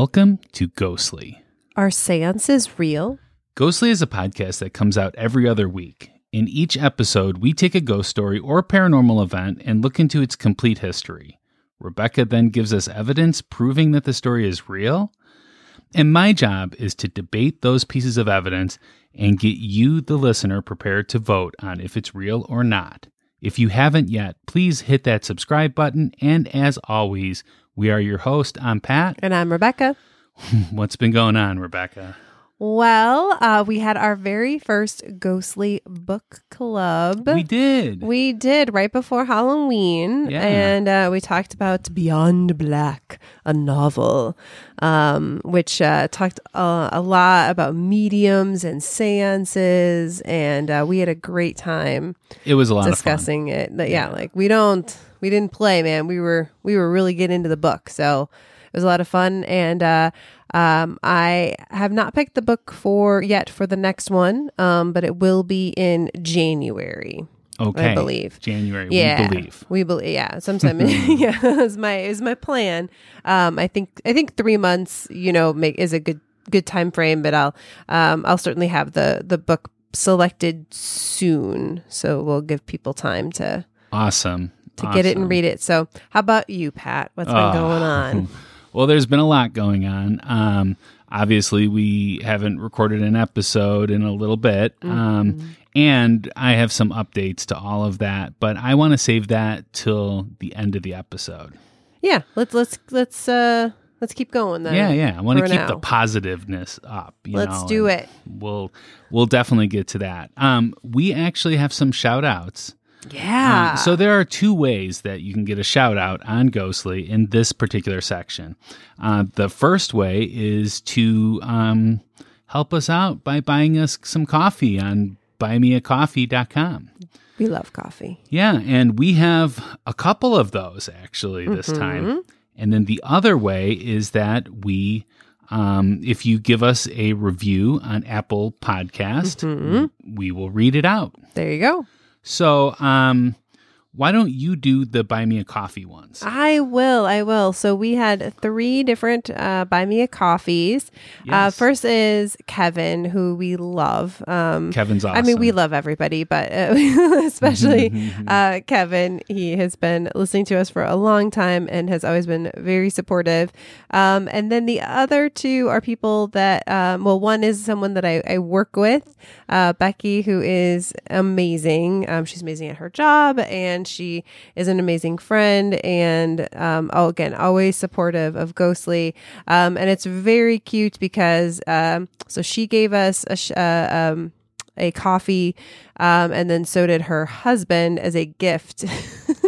Welcome to Ghostly. Are seances real? Ghostly is a podcast that comes out every other week. In each episode, we take a ghost story or paranormal event and look into its complete history. Rebecca then gives us evidence proving that the story is real. And my job is to debate those pieces of evidence and get you, the listener, prepared to vote on if it's real or not. If you haven't yet, please hit that subscribe button. And as always, we are your host. I'm Pat. And I'm Rebecca. What's been going on, Rebecca? Well, uh, we had our very first ghostly book club. We did. We did right before Halloween. Yeah. And uh, we talked about Beyond Black, a novel, um, which uh, talked uh, a lot about mediums and seances. And uh, we had a great time it was a lot discussing it. But yeah, like we don't, we didn't play, man. We were, we were really getting into the book. So it was a lot of fun. And, uh, um, I have not picked the book for yet for the next one, um, but it will be in January. Okay. I believe. January, Yeah, we believe. We believe. Yeah, sometime. yeah, is my is my plan. Um, I think I think three months. You know, make is a good good time frame. But I'll um I'll certainly have the the book selected soon, so we'll give people time to Awesome. to get it and read it. So, how about you, Pat? What's been Oh. going on? Well, there's been a lot going on. Um, obviously, we haven't recorded an episode in a little bit. Mm-hmm. Um, and I have some updates to all of that, but I want to save that till the end of the episode. Yeah, let's let's let's uh let's keep going then. yeah, yeah. I want to keep now. the positiveness up. You Let's know, do it. We'll we'll definitely get to that. Um, we actually have some shout outs. Yeah. Um, so there are two ways that you can get a shout out on Ghostly in this particular section. Uh, the first way is to um, help us out by buying us some coffee on buymeacoffee.com. we love coffee. Yeah, and we have a couple of those actually this time. And then the other way is that we um, if you give us a review on Apple Podcast, we will read it out. There you go. So, um, why don't you do the buy me a coffee ones? I will. I will. So we had three different uh, buy me a coffees. Uh, first is Kevin, who we love. Um, Kevin's awesome. I mean, we love everybody, but uh, especially uh, Kevin. He has been listening to us for a long time and has always been very supportive. Um, and then the other two are people that, um, well, one is someone that I, I work with, uh, Becky, who is amazing. Um, she's amazing at her job and she is an amazing friend and, um, again, always supportive of Ghostly. Um, and it's very cute because, um, so she gave us a, sh- uh, um, a coffee, um, and then so did her husband as a gift to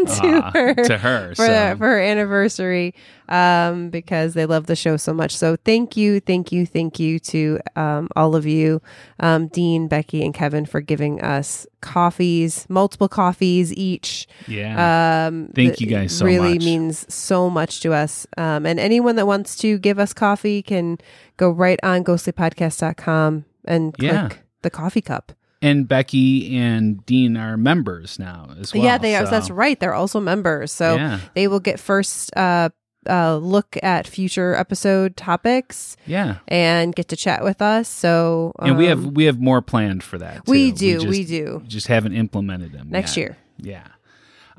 Ah, her to her. for, so. for her anniversary um, because they love the show so much. So thank you, thank you, thank you to um, all of you, um, Dean, Becky, and Kevin for giving us coffees, multiple coffees each. yeah. Um, Thank you guys so much. really much. means so much to us. Um, and anyone that wants to give us coffee can go right on ghostlypodcast.com and click Yeah. The coffee cup. and Becky and Dean are members now as well. yeah, they are. That's right. They're also members, so Yeah. they will get first uh, uh, look at future episode topics Yeah. and get to chat with us. So, And we have um, we have more planned for that. we too. do, just, we do. Just haven't implemented them Next yet. year. Yeah.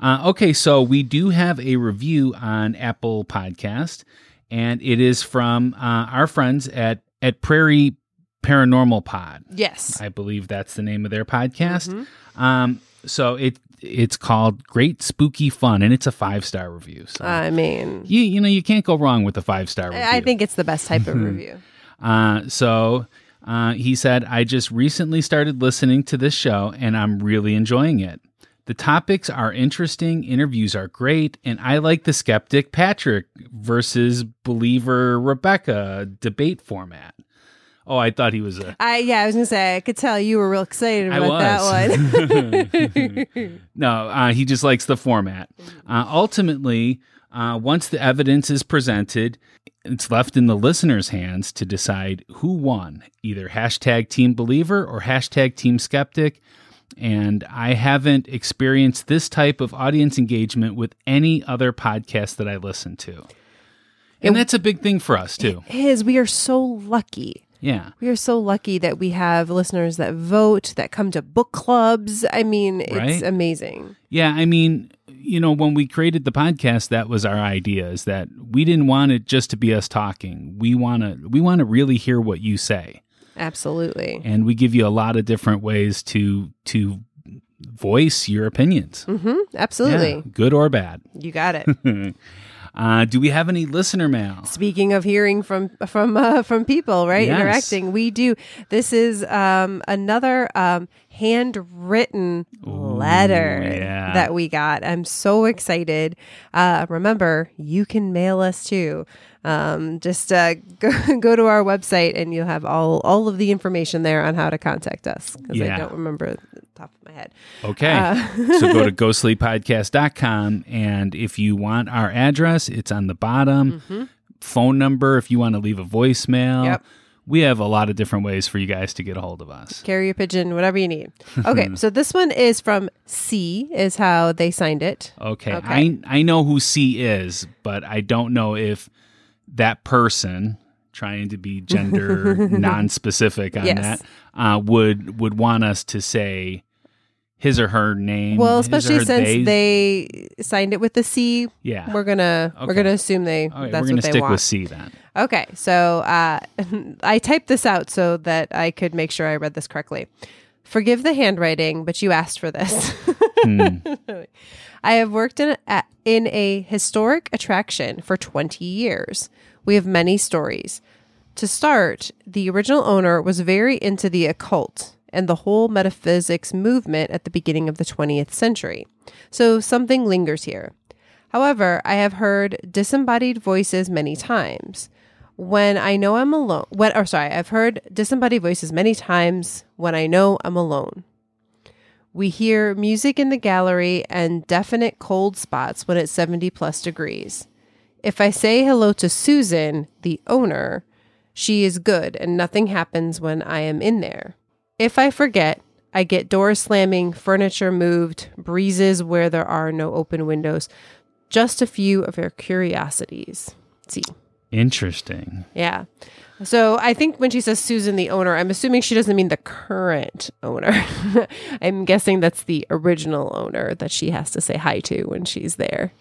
Uh, okay, so we do have a review on Apple Podcast, and it is from uh, our friends at at Prairie Paranormal Pod. yes, I believe that's the name of their podcast. Mm-hmm. Um, so it it's called Great Spooky Fun, and it's a five star review. So I mean, you you know you can't go wrong with a five star review. I think it's the best type of review. Uh, so uh, he said, I just recently started listening to this show and I'm really enjoying it. The topics are interesting, interviews are great, and I like the skeptic Patrick versus believer Rebecca debate format. Oh, I thought he was a. I yeah, I was gonna say I could tell you were real excited I about that one. no, uh, he just likes the format. Uh, ultimately, uh, once the evidence is presented, it's left in the listener's hands to decide who won, either hashtag team believer or hashtag team skeptic. And I haven't experienced this type of audience engagement with any other podcast that I listen to. And that's a big thing for us too. Is we are so lucky. Yeah. We are so lucky that we have listeners that vote, that come to book clubs. I mean, it's Right. amazing. Yeah, I mean, you know, when we created the podcast, that was our idea is that we didn't want it just to be us talking. We want to we want to really hear what you say. Absolutely. And we give you a lot of different ways to to voice your opinions. hmm Absolutely. Yeah, good or bad. You got it. Uh, do we have any listener mail? Speaking of hearing from from uh, from people, right? Yes. Interacting, we do. This is um, another um, handwritten letter yeah. that we got. I'm so excited. Uh, remember, you can mail us too. Um, just uh, go, go to our website and you'll have all all of the information there on how to contact us. Because Yeah. I don't remember the top of my head. Okay. Uh, so go to ghostlypodcast.com and if you want our address, it's on the bottom. Phone number if you want to leave a voicemail. Mm-hmm. Yep. We have a lot of different ways for you guys to get a hold of us. carrier pigeon, whatever you need. Okay, so this one is from C, is how they signed it. Okay. Okay. I I know who C is, but I don't know if that person trying to be gender non-specific on Yes. that uh, would would want us to say his or her name. Well, especially since they- they signed it with the C, yeah. we're gonna we're gonna assume they right, that's we're gonna what they stick want. with C then. Okay, so uh, I typed this out so that I could make sure I read this correctly. Forgive the handwriting, but you asked for this. Hmm. I have worked in a, in a historic attraction for 20 years. We have many stories. To start, the original owner was very into the occult and the whole metaphysics movement at the beginning of the 20th century. So something lingers here. However, I have heard disembodied voices many times. When I know I'm alone, when or sorry, I've heard disembodied voices many times when I know I'm alone. We hear music in the gallery and definite cold spots when it's 70 plus degrees. If I say hello to Susan, the owner, she is good and nothing happens when I am in there. If I forget, I get doors slamming, furniture moved, breezes where there are no open windows. Just a few of your curiosities. See. Interesting. Yeah. So I think when she says Susan, the owner, I'm assuming she doesn't mean the current owner. I'm guessing that's the original owner that she has to say hi to when she's there.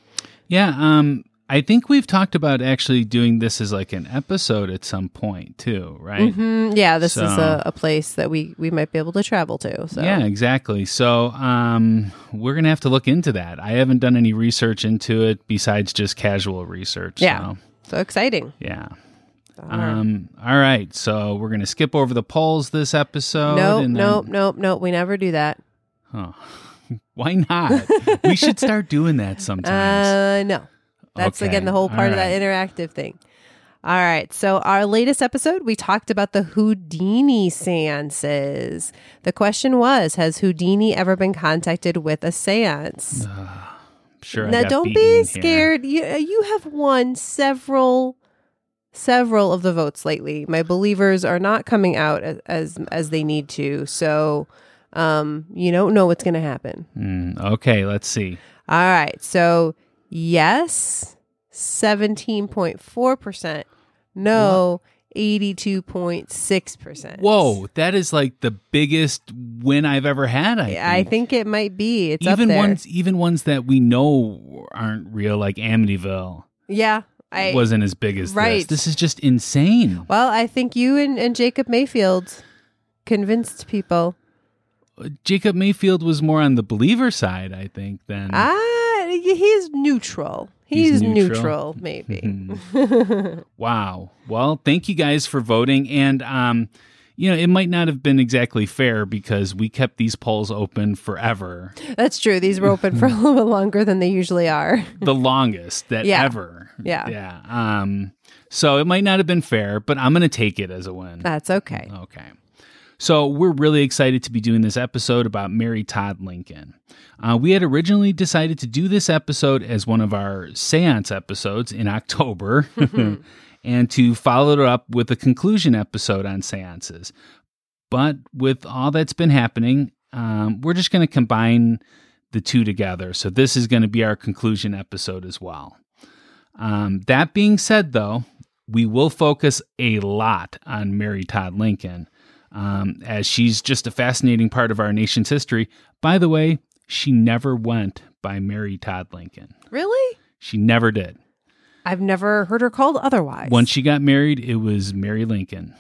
Yeah, um I think we've talked about actually doing this as like an episode at some point too, right? Mm, yeah, this is a, a place that we we might be able to travel to. So Yeah, exactly. So um, we're gonna have to look into that. I haven't done any research into it besides just casual research. Yeah. so, so exciting. yeah. Um, all right. So we're gonna skip over the polls this episode. nope, and then- nope, nope, nope. We never do that. Oh, why not? we should start doing that sometimes. Uh, no. That's Okay, again the whole part all of that interactive thing. All right. So, our latest episode, we talked about the Houdini seances. The question was Has Houdini ever been contacted with a seance? sure. I now, don't be here. scared. You, you have won several. Several of the votes lately. My believers are not coming out as as, as they need to. So, um, you don't know what's going to happen. Mm, okay. Let's see. All right. So, yes, 17.4%. No, 82.6%. Whoa, that is like the biggest win I've ever had. I think. I think it might be. It's even up there. ones, even ones that we know aren't real, like Amityville, yeah. I wasn't as big as this. right. This is just insane. Well, I think you and, and Jacob Mayfield convinced people. Jacob Mayfield was more on the believer side, I think, than Ah, he's neutral. He's He's, neutral? neutral, maybe. Wow. Well, thank you guys for voting. And, um, you know, it might not have been exactly fair because we kept these polls open forever, That's true. These were open for a little bit longer than they usually are. the longest that Yeah. ever. Yeah. Yeah. Um, so it might not have been fair, but I'm going to take it as a win. That's okay. Okay. So we're really excited to be doing this episode about Mary Todd Lincoln. Uh, we had originally decided to do this episode as one of our seance episodes in October and to follow it up with a conclusion episode on seances. But with all that's been happening, um, we're just going to combine the two together. So this is going to be our conclusion episode as well. Um, that being said, though, we will focus a lot on Mary Todd Lincoln, um, as she's just a fascinating part of our nation's history. By the way, she never went by Mary Todd Lincoln. Really? She never did. I've never heard her called otherwise. Once she got married, it was Mary Lincoln.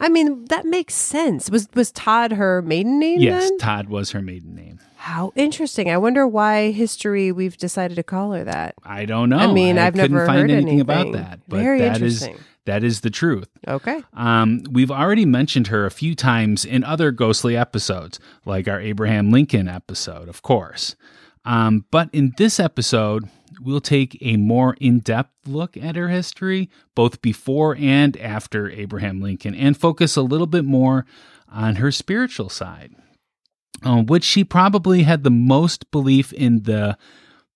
I mean, that makes sense. Was was Todd her maiden name Yes, then? Todd was her maiden name. How interesting. I wonder why history we've decided to call her that. I don't know. I mean, I've couldn't never find heard anything about that. But Very that is- interesting. That is the truth. Okay. Um, we've already mentioned her a few times in other ghostly episodes, like our Abraham Lincoln episode, of course. Um, but in this episode, we'll take a more in depth look at her history, both before and after Abraham Lincoln, and focus a little bit more on her spiritual side, uh, which she probably had the most belief in the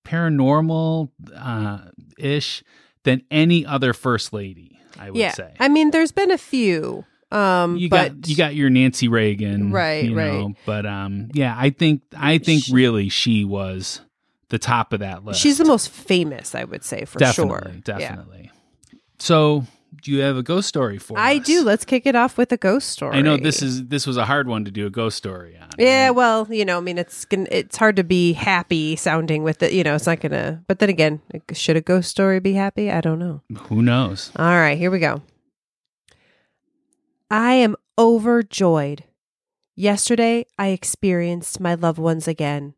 paranormal uh, ish than any other first lady, I would yeah. say I mean, there's been a few. Um, you but got you got your Nancy Reagan, Right, you know, right. But um, yeah, I think I think really she was the top of that list. she's the most famous, I would say for definitely, sure. definitely. So, do you have a ghost story for I us? do. Let's kick it off with a ghost story. I know this is this was a hard one to do a ghost story on. Yeah, right? well, you know, I mean, it's gonna, it's hard to be happy sounding with it. You know, it's not gonna. But then again, should a ghost story be happy? I don't know. who knows? All right, here we go. I am overjoyed. Yesterday, I experienced my loved ones again.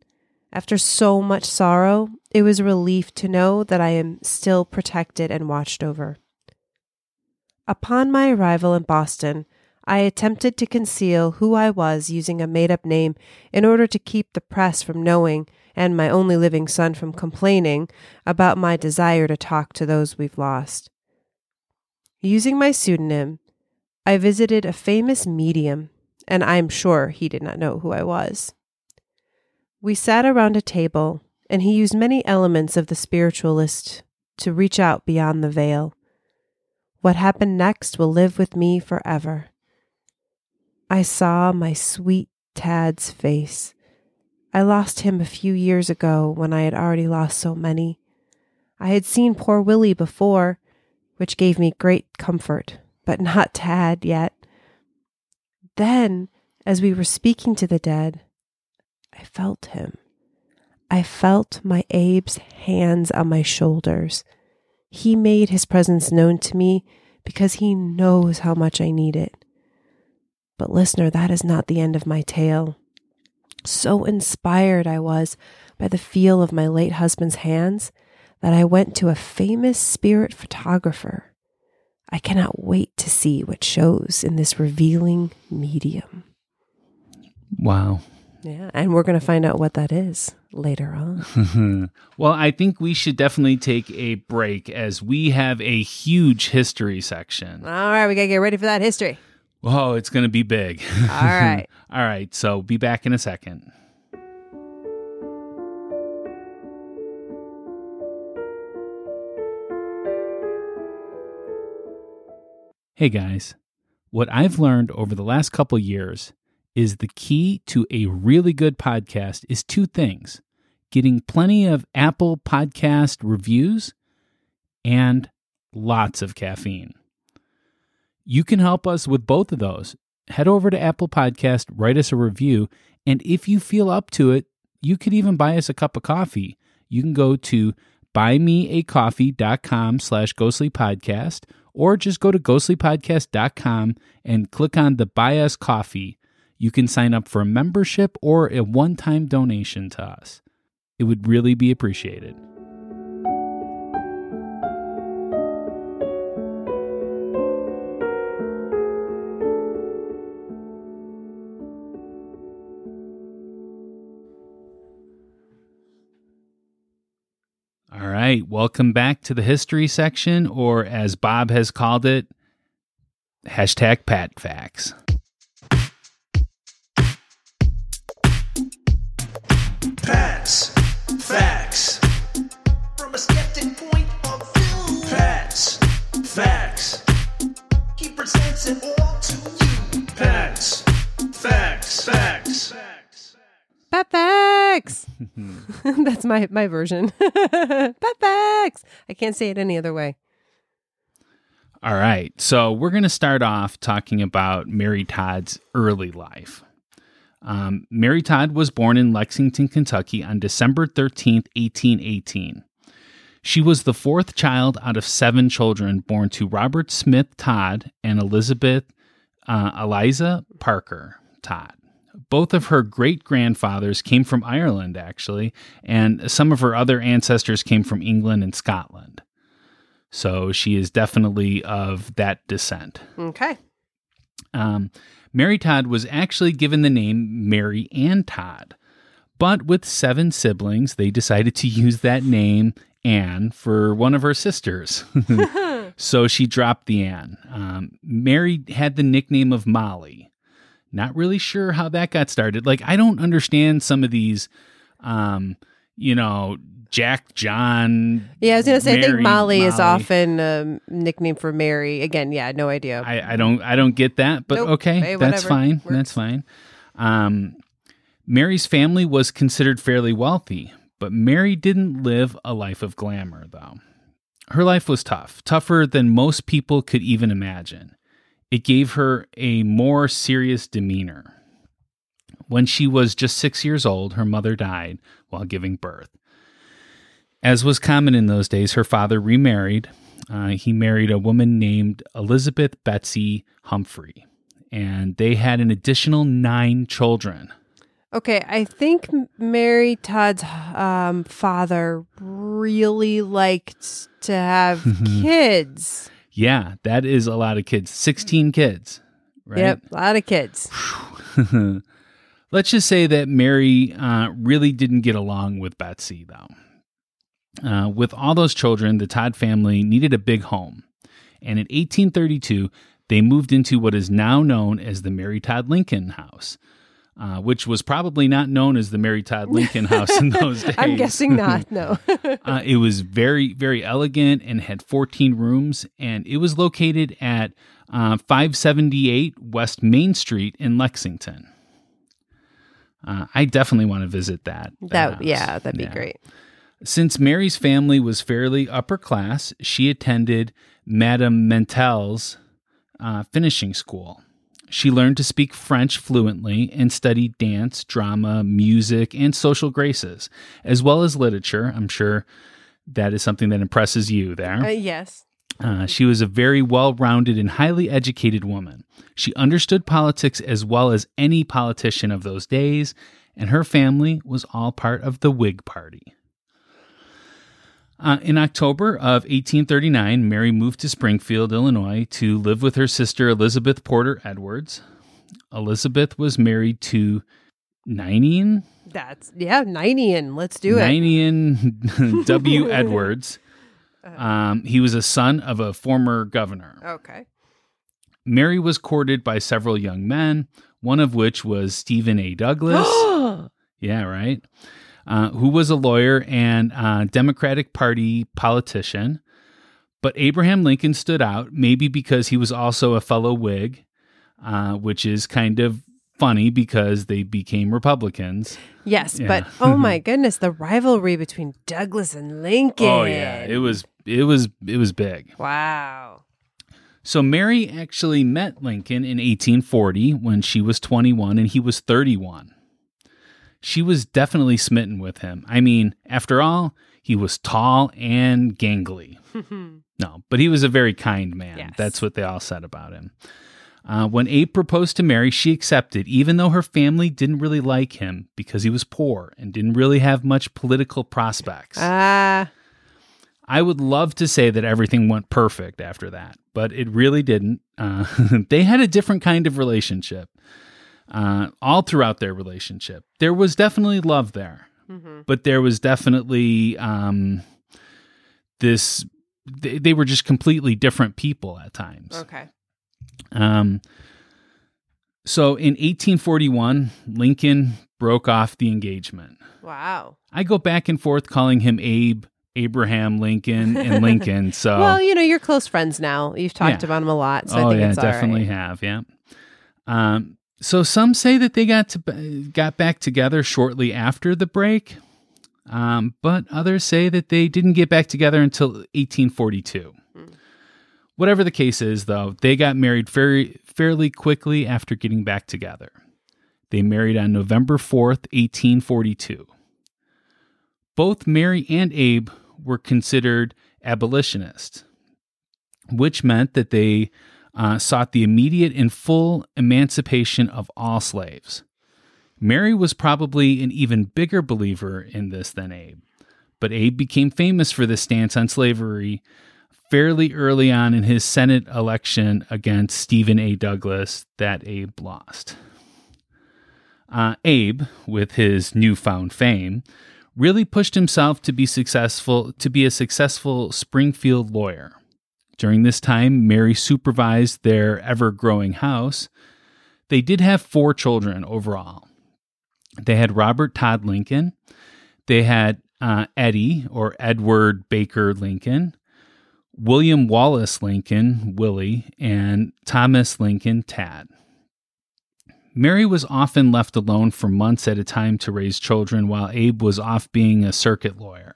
After so much sorrow, it was a relief to know that I am still protected and watched over. Upon my arrival in Boston, I attempted to conceal who I was using a made up name in order to keep the press from knowing and my only living son from complaining about my desire to talk to those we've lost. Using my pseudonym, I visited a famous medium, and I am sure he did not know who I was. We sat around a table, and he used many elements of the spiritualist to reach out beyond the veil. What happened next will live with me forever. I saw my sweet Tad's face. I lost him a few years ago when I had already lost so many. I had seen poor Willie before, which gave me great comfort, but not Tad yet. Then, as we were speaking to the dead, I felt him. I felt my Abe's hands on my shoulders. He made his presence known to me because he knows how much I need it. But, listener, that is not the end of my tale. So inspired I was by the feel of my late husband's hands that I went to a famous spirit photographer. I cannot wait to see what shows in this revealing medium. Wow. Yeah, and we're going to find out what that is later on. well, I think we should definitely take a break as we have a huge history section. All right, we got to get ready for that history. Oh, it's going to be big. All right. All right. So be back in a second. Hey guys, what I've learned over the last couple years is the key to a really good podcast is two things getting plenty of Apple Podcast reviews and lots of caffeine. You can help us with both of those. Head over to Apple Podcast, write us a review, and if you feel up to it, you could even buy us a cup of coffee. You can go to buymeacoffee.com slash ghostlypodcast or just go to ghostlypodcast.com and click on the buy us coffee. You can sign up for a membership or a one-time donation to us. It would really be appreciated. All right, welcome back to the history section, or as Bob has called it, hashtag Pat Facts. Pats, facts. From a skeptic point of view. Pats, facts. He presents it all to you. Pats, facts, facts. Pat facts. That's my my version. Pat facts. I can't say it any other way. All right. So we're going to start off talking about Mary Todd's early life. Um, Mary Todd was born in Lexington, Kentucky on December 13th, 1818. She was the fourth child out of seven children born to Robert Smith Todd and Elizabeth uh, Eliza Parker Todd. Both of her great grandfathers came from Ireland, actually, and some of her other ancestors came from England and Scotland. So she is definitely of that descent. Okay. Um, Mary Todd was actually given the name Mary Ann Todd, but with seven siblings, they decided to use that name Anne for one of her sisters. so she dropped the Anne. Um, Mary had the nickname of Molly. Not really sure how that got started. Like, I don't understand some of these, um, you know, Jack, John. Yeah, I was gonna say I think Mary, Molly, is often a nickname for Mary. Again, yeah, no idea. I, I don't I don't get that, but Nope. okay, Hey, that's fine. Works. That's fine. Um, Mary's family was considered fairly wealthy, but Mary didn't live a life of glamour, though. Her life was tough, tougher than most people could even imagine. It gave her a more serious demeanor. When she was just six years old, her mother died while giving birth. As was common in those days, her father remarried. Uh, he married a woman named Elizabeth Betsy Humphrey, and they had an additional nine children. okay, I think Mary Todd's um, father really liked to have kids. Yeah, that is a lot of kids. 16 kids, right? Yep, a lot of kids. Let's just say that Mary uh, really didn't get along with Betsy, though. Uh, with all those children, the Todd family needed a big home. And in 1832, they moved into what is now known as the Mary Todd Lincoln House, uh, which was probably not known as the Mary Todd Lincoln House in those days. I'm guessing not. No. Uh, it was very, very elegant and had 14 rooms, and it was located at uh, 578 West Main Street in Lexington. Uh, I definitely want to visit that. that house. yeah, that'd be Yeah. great. Since Mary's family was fairly upper class, she attended Madame Mentelle's uh, finishing school. She learned to speak French fluently and studied dance, drama, music, and social graces, as well as literature. I'm sure that is something that impresses you there. Uh, yes. Uh, she was a very well rounded and highly educated woman. She understood politics as well as any politician of those days, and her family was all part of the Whig Party. Uh, in October of 1839, Mary moved to Springfield, Illinois, to live with her sister Elizabeth Porter Edwards. Elizabeth was married to Ninian, That's yeah, Ninian. Let's do it. Ninian W. Edwards. Um, he was a son of a former governor. Okay. Mary was courted by several young men, one of which was Stephen A. Douglas. yeah, right. Uh, who was a lawyer and uh, Democratic Party politician. But Abraham Lincoln stood out, maybe because he was also a fellow Whig, uh, which is kind of funny because they became Republicans. yes, Yeah. but oh my goodness, the rivalry between Douglas and Lincoln. Oh yeah, it was it was it was big. Wow. So Mary actually met Lincoln in 1840 when she was 21 and he was 31. She was definitely smitten with him. I mean, after all, he was tall and gangly. No, but he was a very kind man. Yes. That's what they all said about him. Uh, when Abe proposed to Mary, she accepted, even though her family didn't really like him because he was poor and didn't really have much political prospects. Ah, I would love to say that everything went perfect after that, but it really didn't. Uh, they had a different kind of relationship uh, all throughout their relationship. There was definitely love there, but there was definitely um, this. They, they were just completely different people at times. okay. Um, so in 1841, Lincoln broke off the engagement. Wow. I go back and forth calling him Abe, Abraham Lincoln, and Lincoln. So Well, you know, you're close friends now. You've talked Yeah. about him a lot, so I oh think yeah, it's all right. definitely have. Yeah. Um. So some say that they got to got back together shortly after the break. Um, but others say that they didn't get back together until 1842. Whatever the case is, though, they got married very, fairly quickly after getting back together. They married on November 4th, 1842. Both Mary and Abe were considered abolitionists, which meant that they uh, sought the immediate and full emancipation of all slaves. Mary was probably an even bigger believer in this than Abe, but Abe became famous for this stance on slavery fairly early on in his Senate election against Stephen A. Douglas that Abe lost. Uh, Abe, with his newfound fame, really pushed himself to be successful to be a successful Springfield lawyer. During this time, Mary supervised their ever-growing house. They did have four children overall. They had Robert Todd Lincoln. They had uh, Eddie or Edward Baker Lincoln, William Wallace Lincoln, Willie, and Thomas Lincoln, Tad. Mary was often left alone for months at a time to raise children while Abe was off being a circuit lawyer.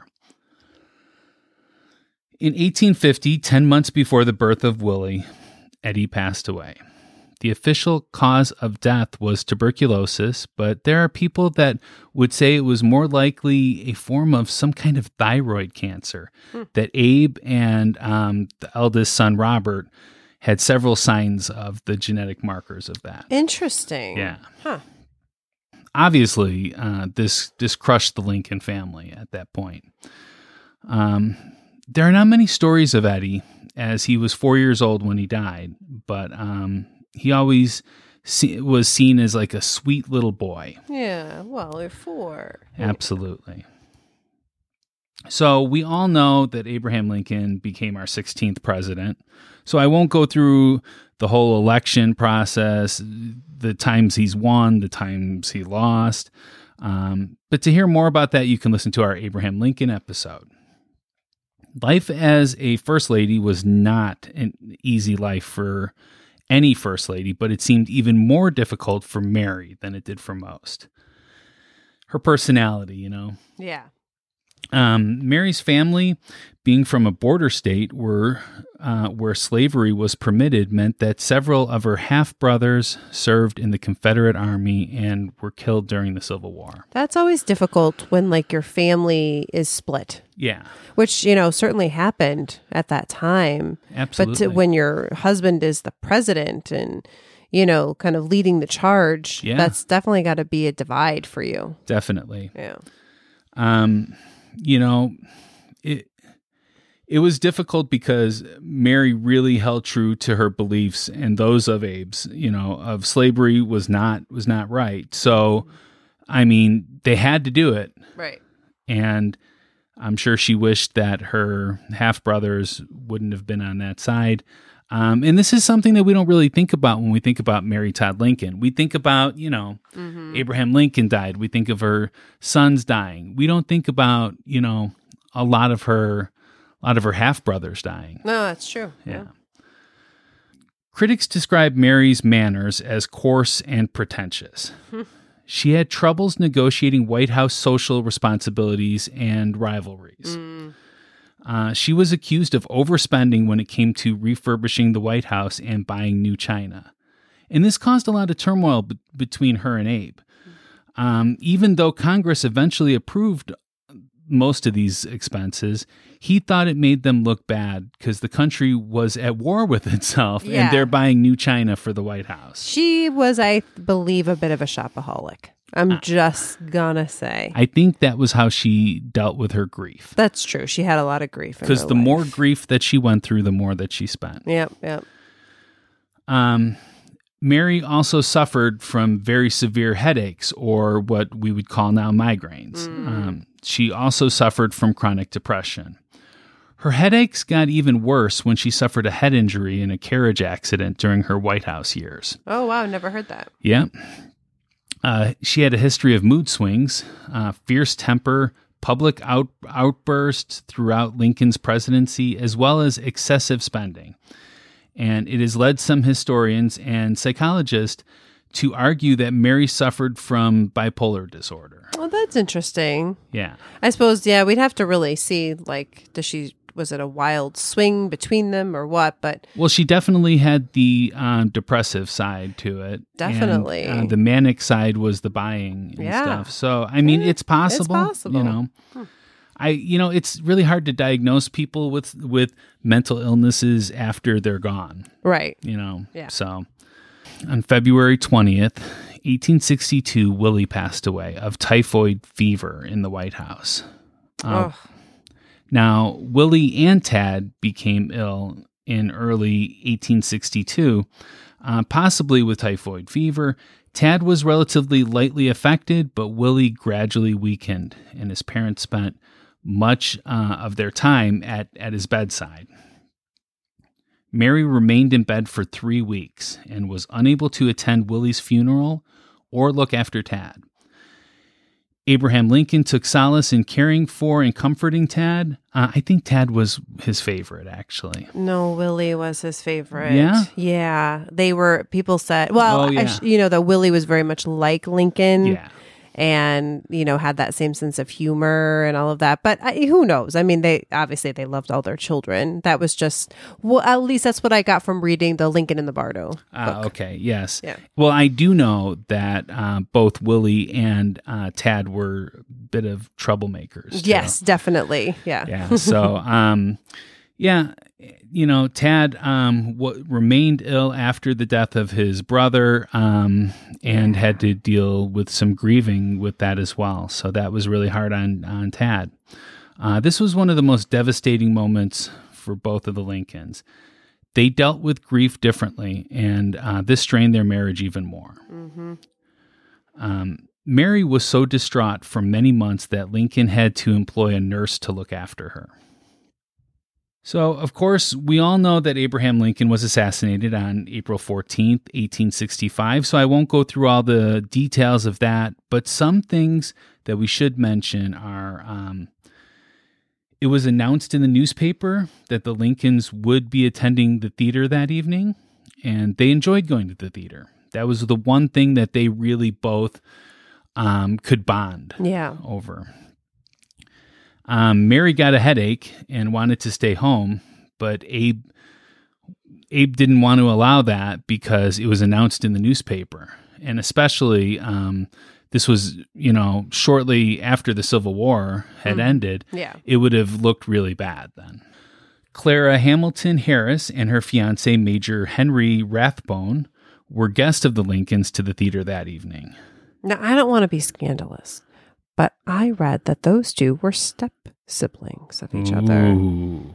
In 1850, 10 months before the birth of Willie, Eddie passed away. The official cause of death was tuberculosis, but there are people that would say it was more likely a form of some kind of thyroid cancer. That Abe and um, the eldest son, Robert, had several signs of the genetic markers of that. Interesting. Yeah. Huh. Obviously, uh, this this crushed the Lincoln family at that point. Um, there are not many stories of Eddie, as he was four years old when he died, but um, he always se- was seen as like a sweet little boy. Yeah. Well, they're four. Absolutely. So we all know that Abraham Lincoln became our 16th president. So I won't go through the whole election process, the times he's won, the times he lost. Um, but to hear more about that, you can listen to our Abraham Lincoln episode. Life as a first lady was not an easy life for any first lady, but it seemed even more difficult for Mary than it did for most. Her personality, you know. Yeah. Um, Mary's family, being from a border state where uh, where slavery was permitted, meant that several of her half brothers served in the Confederate Army and were killed during the Civil War. That's always difficult when like your family is split, Yeah, which you know certainly happened at that time. absolutely. But when your husband is the president and you know kind of leading the charge, Yeah. that's definitely got to be a divide for you. Definitely. Yeah. um, you know, it it was difficult because Mary really held true to her beliefs and those of Abe's. You know, of slavery was not was not right. So, I mean, they had to do it, Right. and I'm sure she wished that her half brothers wouldn't have been on that side. Um, and this is something that we don't really think about when we think about Mary Todd Lincoln. We think about, you know, Abraham Lincoln died. We think of her sons dying. We don't think about, you know, a lot of her, a lot of her half brothers dying. No, that's true. Yeah. Critics describe Mary's manners as coarse and pretentious. she had troubles negotiating White House social responsibilities and rivalries. Uh, she was accused of overspending when it came to refurbishing the White House and buying new china. And this caused a lot of turmoil b- between her and Abe. Um, even though Congress eventually approved most of these expenses, he thought it made them look bad because the country was at war with itself Yeah. and they're buying new china for the White House. She was, I believe, a bit of a shopaholic. I'm just gonna say. I think that was how she dealt with her grief. That's true. She had a lot of grief. Because the life. more grief that she went through, the more that she spent. Yep. Yep. Um, Mary also suffered from very severe headaches, or what we would call now migraines. Um, she also suffered from chronic depression. Her headaches got even worse when she suffered a head injury in a carriage accident during her White House years. Oh wow, never heard that. Yeah. Uh, she had a history of mood swings, uh, fierce temper, public out- outbursts throughout Lincoln's presidency, as well as excessive spending. And it has led some historians and psychologists to argue that Mary suffered from bipolar disorder. Well, that's interesting. Yeah. I suppose, yeah, we'd have to really see, like, does she, was it a wild swing between them or what? But Well, she definitely had the um, depressive side to it. and, Definitely. uh, the manic side was the buying and Yeah. stuff. So, I mean, it's possible. It's possible. You know, I you know, it's really hard to diagnose people with with mental illnesses after they're gone. right. You know. Yeah. So, on February twentieth. 1862, Willie passed away of typhoid fever in the White House. Uh, oh, now, Willie and Tad became ill in early 1862, uh, possibly with typhoid fever. Tad was relatively lightly affected, but Willie gradually weakened, and his parents spent much uh, of their time at, at his bedside. Mary remained in bed for three weeks and was unable to attend Willie's funeral or look after Tad. Abraham Lincoln took solace in caring for and comforting Tad. Uh, I think Tad was his favorite, actually. no, Willie was his favorite. Yeah? Yeah. They were, people said, well, Oh, I yeah. sh- you know, that Willie was very much like Lincoln. Yeah. And you know had that same sense of humor and all of that but I, who knows i mean they obviously they loved all their children that was just well at least that's what i got from reading the Lincoln in the Bardo Uh, okay. Yes. Yeah. Well, I do know that uh, both Willie and uh, Tad were a bit of troublemakers. too. yes definitely yeah Yeah. So, um, yeah, you know, Tad um, w- remained ill after the death of his brother um, and had to deal with some grieving with that as well. So that was really hard on on Tad. Uh, this was one of the most devastating moments for both of the Lincolns. They dealt with grief differently, and uh, this strained their marriage even more. Um, Mary was so distraught for many months that Lincoln had to employ a nurse to look after her. So, of course, we all know that Abraham Lincoln was assassinated on April 14th, 1865. So, I won't go through all the details of that, but some things that we should mention are um, it was announced in the newspaper that the Lincolns would be attending the theater that evening, and they enjoyed going to the theater. That was the one thing that they really both um, could bond yeah over. Um, Mary got a headache and wanted to stay home, but Abe Abe didn't want to allow that because it was announced in the newspaper, and especially um, this was you know shortly after the Civil War had ended. yeah It would have looked really bad then. Clara Hamilton Harris and her fiance Major Henry Rathbone were guests of the Lincolns to the theater that evening. now i don't want to be scandalous but i read that those two were step siblings of each other Ooh.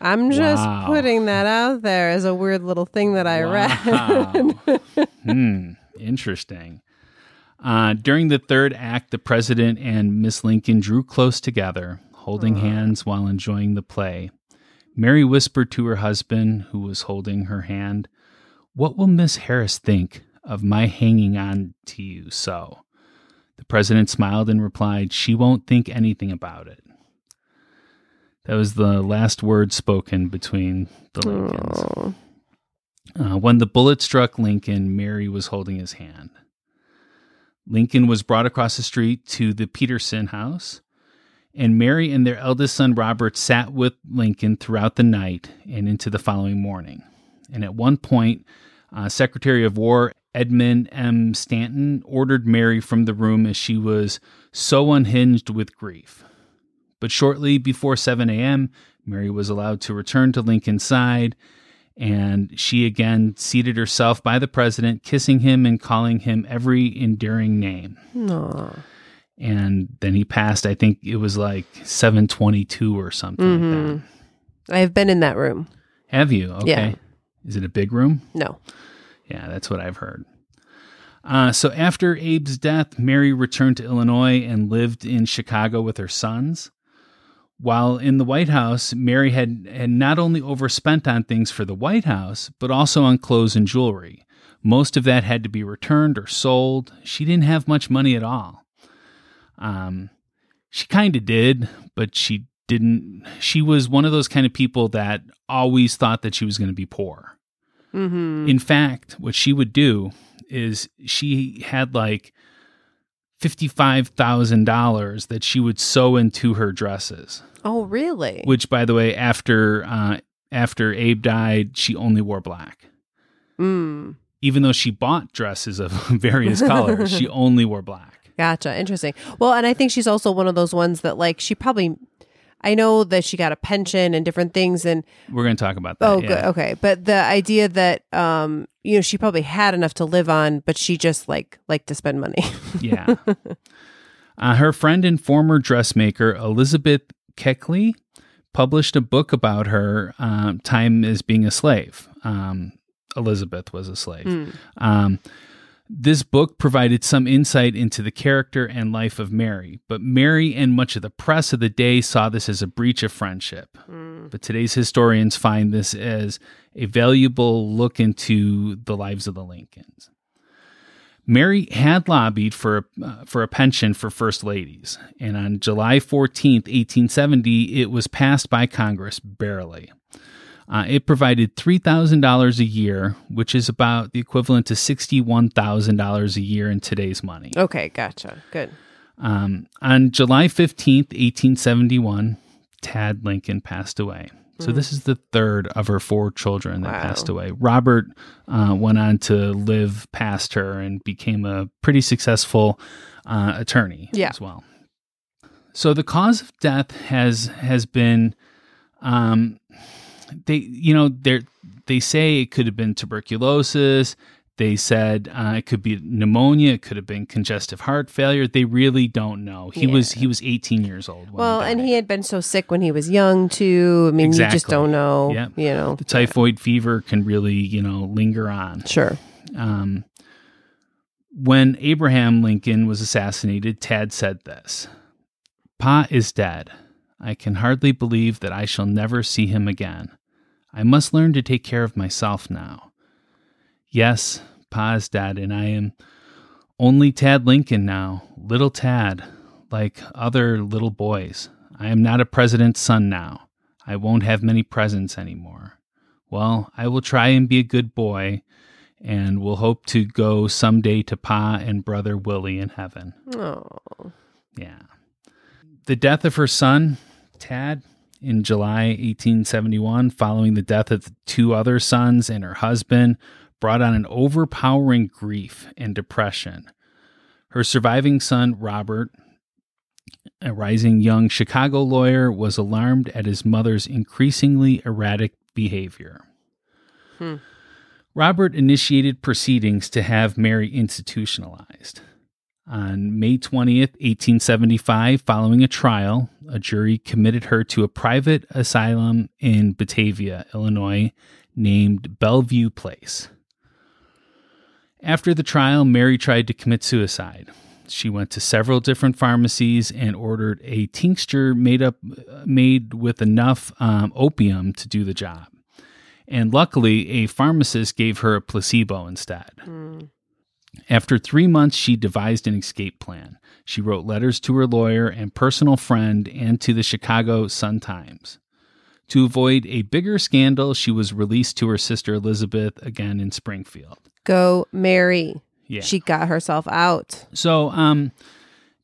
i'm just Wow. putting that out there as a weird little thing that i read hmm. Interesting. Uh, during the third act, the president and Miss Lincoln drew close together, holding hands while enjoying the play. Mary whispered to her husband, who was holding her hand, What will Miss Harris think of my hanging on to you so? The president smiled and replied, She won't think anything about it. That was the last word spoken between the Lincolns. Uh, when the bullet struck Lincoln, Mary was holding his hand. Lincoln was brought across the street to the Petersen house, and Mary and their eldest son Robert sat with Lincoln throughout the night and into the following morning. And at one point, uh, Secretary of War Edmund M. Stanton ordered Mary from the room as she was so unhinged with grief. But shortly before 7 a.m., Mary was allowed to return to Lincoln's side, and she again seated herself by the president, kissing him and calling him every endearing name. Aw. And then he passed, I think it was like 722 or something like that. Mm-hmm. i've been in that room Have you? Okay. Yeah. Is it a big room? no Yeah, that's what I've heard. Uh, so after Abe's death, Mary returned to Illinois and lived in Chicago with her sons. While in the White House, Mary had, had not only overspent on things for the White House, but also on clothes and jewelry. Most of that had to be returned or sold. She didn't have much money at all. Um, she kind of did, but she didn't. She was one of those kind of people that always thought that she was going to be poor. Mm-hmm In fact, what she would do is she had like $55,000 that she would sew into her dresses, Oh, really? which by the way, after, uh, after Abe died, she only wore black. Mm, Even though she bought dresses of various colors, she only wore black. gotcha. Interesting. Well, and I think she's also one of those ones that, like, she probably. I know that she got a pension and different things, and We're going to talk about that. oh, yeah. good, okay. But the idea that, um, you know, she probably had enough to live on, but she just like liked to spend money. Yeah. uh, her friend and former dressmaker, Elizabeth Keckley, published a book about her um, time as being a slave. Um, Elizabeth was a slave. Um, this book provided some insight into the character and life of Mary, but Mary and much of the press of the day saw this as a breach of friendship. But today's historians find this as a valuable look into the lives of the Lincolns. Mary had lobbied for a, uh, for a pension for first ladies, and on July 14th, 1870, it was passed by Congress barely. Uh, it provided $3,000 a year, which is about the equivalent to $61,000 a year in today's money. okay, gotcha. Good. Um, on July 15th, 1871, Tad Lincoln passed away. So this is the third of her four children that Wow. passed away. Robert uh, went on to live past her and became a pretty successful uh, attorney Yeah. as well. So the cause of death has has been, um, they you know they they say it could have been tuberculosis. They said uh, it could be pneumonia. It could have been congestive heart failure. They really don't know. He was he was 18 years old. When Well, he and he had been so sick when he was young too. I mean, you just don't know. Yep. You know. the typhoid fever can really you know linger on. Sure. Um, when Abraham Lincoln was assassinated, Tad said this Pa is dead. I can hardly believe that I shall never see him again. I must learn to take care of myself now. Yes, Pa is dead, and I am only Tad Lincoln now, little Tad, like other little boys. I am not a president's son now. I won't have many presents anymore. Well, I will try and be a good boy and we'll hope to go someday to Pa and brother Willie in heaven. Oh. Yeah. The death of her son, Tad, in July 1871, following the death of the two other sons and her husband, brought on an overpowering grief and depression. Her surviving son, Robert, a rising young Chicago lawyer, was alarmed at his mother's increasingly erratic behavior. Hmm. Robert initiated proceedings to have Mary institutionalized. On May 20th, 1875, following a trial, a jury committed her to a private asylum in Batavia, Illinois, named Bellevue Place. After the trial, Mary tried to commit suicide. She went to several different pharmacies and ordered a tincture made up made with enough um, opium to do the job. And luckily, a pharmacist gave her a placebo instead. After three months, she devised an escape plan. She wrote letters to her lawyer and personal friend and to the Chicago Sun Times. To avoid a bigger scandal, she was released to her sister Elizabeth again in Springfield. Go Mary. Yeah. She got herself out. So um,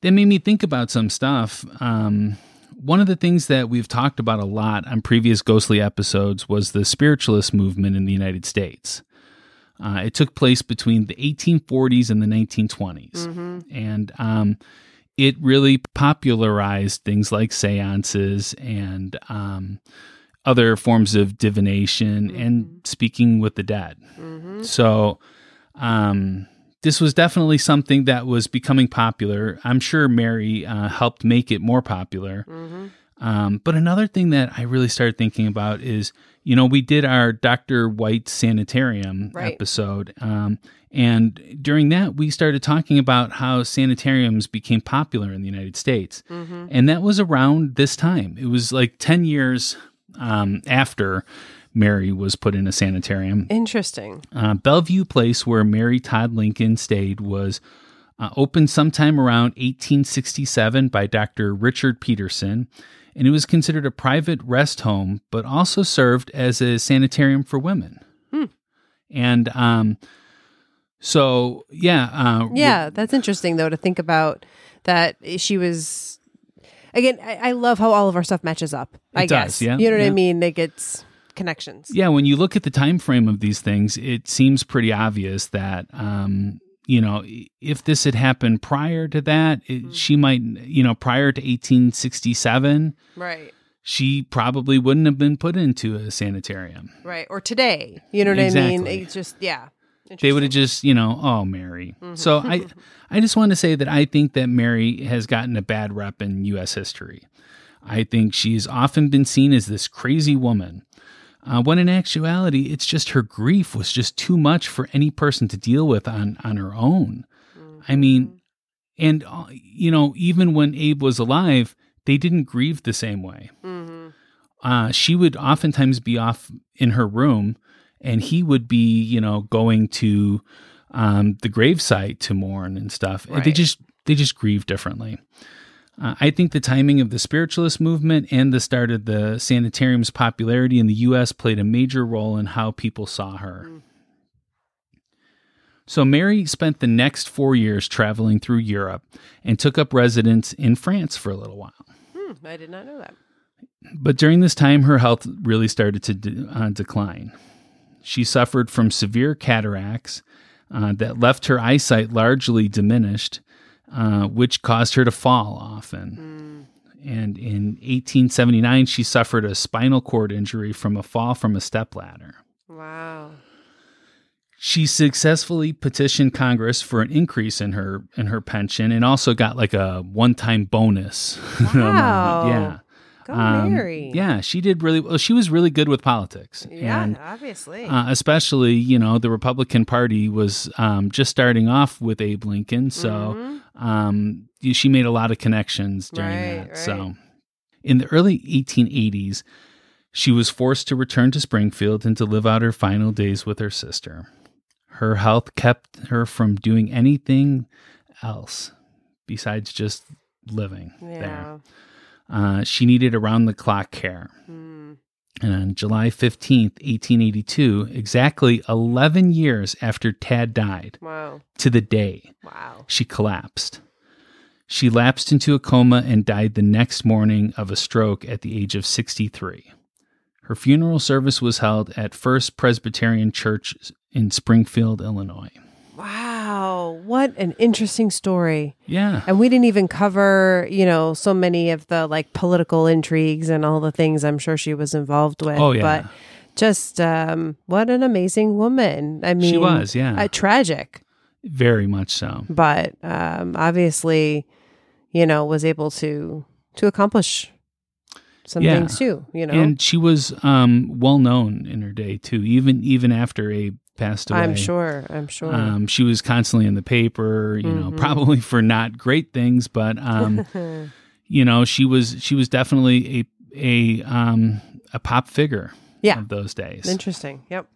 that made me think about some stuff. Um, one of the things that we've talked about a lot on previous ghostly episodes was the spiritualist movement in the United States. Uh, it took place between the 1840s and the 1920s. And um, it really popularized things like seances and um, other forms of divination and speaking with the dead. So, um, this was definitely something that was becoming popular. I'm sure Mary uh, helped make it more popular. Um, but another thing that I really started thinking about is, you know, we did our Dr. White Sanitarium Right. episode. Um, and during that, we started talking about how sanitariums became popular in the United States. And that was around this time. It was like 10 years um, after Mary was put in a sanitarium. Interesting. Uh, Bellevue Place, where Mary Todd Lincoln stayed, was uh, opened sometime around 1867 by Dr. Richard Peterson, and it was considered a private rest home, but also served as a sanitarium for women. And um, So yeah, uh, Yeah, that's interesting though to think about that she was. Again, I, I love how all of our stuff matches up. I does, guess. yeah, You know what yeah. I mean? Like it's connections. yeah. When you look at the time frame of these things, it seems pretty obvious that um, you know if this had happened prior to that, it, hmm. she might you know prior to 1867, Right. she probably wouldn't have been put into a sanitarium. Right. Or today. You know what I mean? Exactly. It's just yeah. they would have just you know oh mary mm-hmm. so i i just want to say that i think that mary has gotten a bad rep in us history i think she's often been seen as this crazy woman uh, when in actuality it's just her grief was just too much for any person to deal with on on her own. I mean and uh, you know even when abe was alive they didn't grieve the same way. Uh, she would oftentimes be off in her room and he would be you know going to um, the gravesite to mourn and stuff. And they just they just grieve differently uh, i think the timing of the spiritualist movement and the start of the sanitarium's popularity in the us played a major role in how people saw her so mary spent the next four years traveling through europe and took up residence in france for a little while Hmm, I did not know that. but during this time, her health really started to de- uh, decline. She suffered from severe cataracts uh, that left her eyesight largely diminished, uh, which caused her to fall often. And in 1879, she suffered a spinal cord injury from a fall from a stepladder. Wow. She successfully petitioned Congress for an increase in her in her pension, and also got like a one time bonus. Wow. yeah. Go Um, Mary. Yeah, she did really well. She was really good with politics. Yeah, And obviously. uh, especially, you know, the Republican Party was um, just starting off with Abe Lincoln. So Mm-hmm. um, she made a lot of connections during Right, that. So in the early 1880s, she was forced to return to Springfield and to live out her final days with her sister. Her health kept her from doing anything else besides just living there. Uh, she needed around the clock care. Hmm. And on July 15th, 1882, exactly 11 years after Tad died, Wow. to the day, Wow. she collapsed. She lapsed into a coma and died the next morning of a stroke at the age of 63. Her funeral service was held at First Presbyterian Church in Springfield, Illinois. Wow. What an interesting story. Yeah. And we didn't even cover, you know, so many of the like political intrigues and all the things I'm sure she was involved with. Oh, yeah. But just um, what an amazing woman. I mean, she was, yeah. uh, tragic, Very much so. but um, obviously, you know, was able to to accomplish some Yeah. things too. You know, And she was um, well known in her day, too, even even after Abe passed away. I'm sure. I'm sure. Um, she was constantly in the paper, you know, Mhm. probably for not great things, but um, you know, she was she was definitely a a um, a pop figure Yeah. of those days. Interesting. Yep.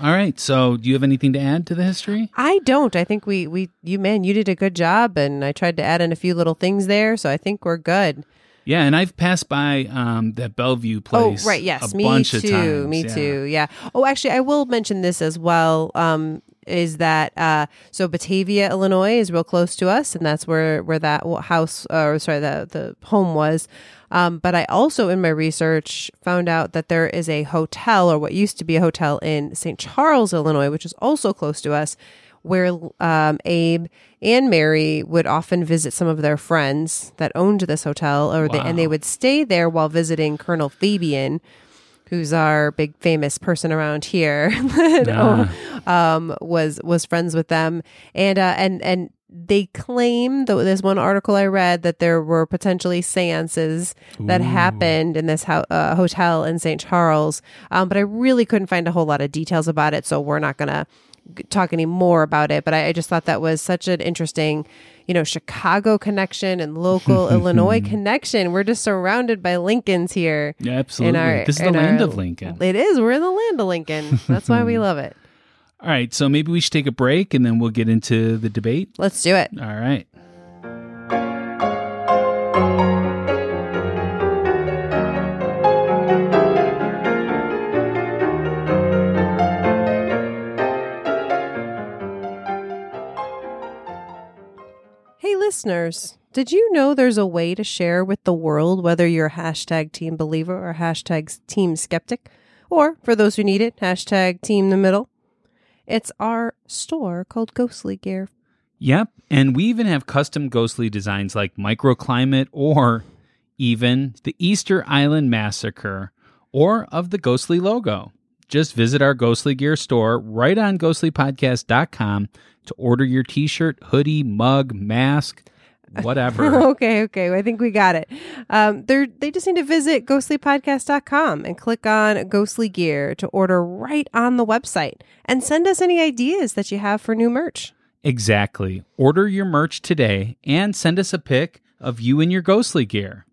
All right, so do you have anything to add to the history? I don't. I think we we you man, you did a good job, and I tried to add in a few little things there, so I think we're good. Yeah, and I've passed by um, that Bellevue place. Oh, right. Yes. a me bunch too. of times. Me yeah. too. Yeah. Oh, actually, I will mention this as well. Um, is that uh, so? Batavia, Illinois, is real close to us, and that's where where that house, or sorry, the the home was. Um, but I also, in my research, found out that there is a hotel, or what used to be a hotel in St. Charles, Illinois, which is also close to us, where um, Abe and Mary would often visit some of their friends that owned this hotel, or they, and they would stay there while visiting Colonel Fabyan, who's our big famous person around here that um, was was friends with them, and uh, and and they claim though there's one article I read that there were potentially seances that happened in this ho- uh, hotel in St. Charles, um, but I really couldn't find a whole lot of details about it, so we're not gonna talk any more about it. But I, I just thought that was such an interesting. You know, Chicago connection and local Illinois connection. We're just surrounded by Lincolns here. Yeah, absolutely. our- this is the land our- of Lincoln. It is. We're in the land of Lincoln. That's why we love it. All right, so maybe we should take a break and then we'll get into the debate. Let's do it. All right. Listeners, did you know there's a way to share with the world whether you're hashtag team believer or hashtag team skeptic? Or for those who need it, hashtag team the middle? It's our store called Ghostly Gear. Yep. And we even have custom ghostly designs like microclimate or even the Easter Island Massacre or of the ghostly logo. Just visit our Ghostly Gear store right on ghostlypodcast.com to order your t shirt, hoodie, mug, mask, whatever. okay, okay. I think we got it. Um, they're, they just need to visit ghostlypodcast.com and click on Ghostly Gear to order right on the website and send us any ideas that you have for new merch. exactly. Order your merch today and send us a pic of you in your ghostly gear.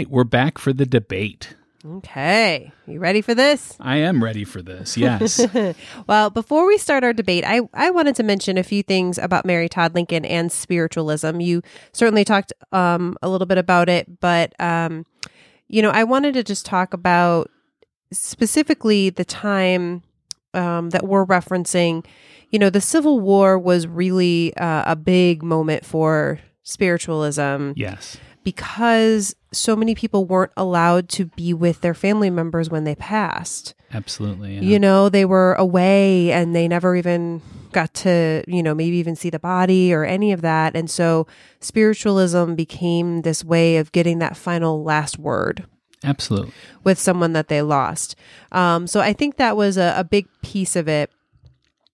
Right, we're back for the debate. Okay. You ready for this? I am ready for this. Yes. Well, before we start our debate, I, I wanted to mention a few things about Mary Todd Lincoln and spiritualism. You certainly talked um, a little bit about it, but, um, you know, I wanted to just talk about specifically the time um, that we're referencing. You know, the Civil War was really uh, a big moment for spiritualism yes. Because so many people weren't allowed to be with their family members when they passed. Absolutely. yeah. You know, they were away and they never even got to, you know, maybe even see the body or any of that. And so spiritualism became this way of getting that final last word Absolutely. with someone that they lost. Um, so I think that was a, a big piece of it.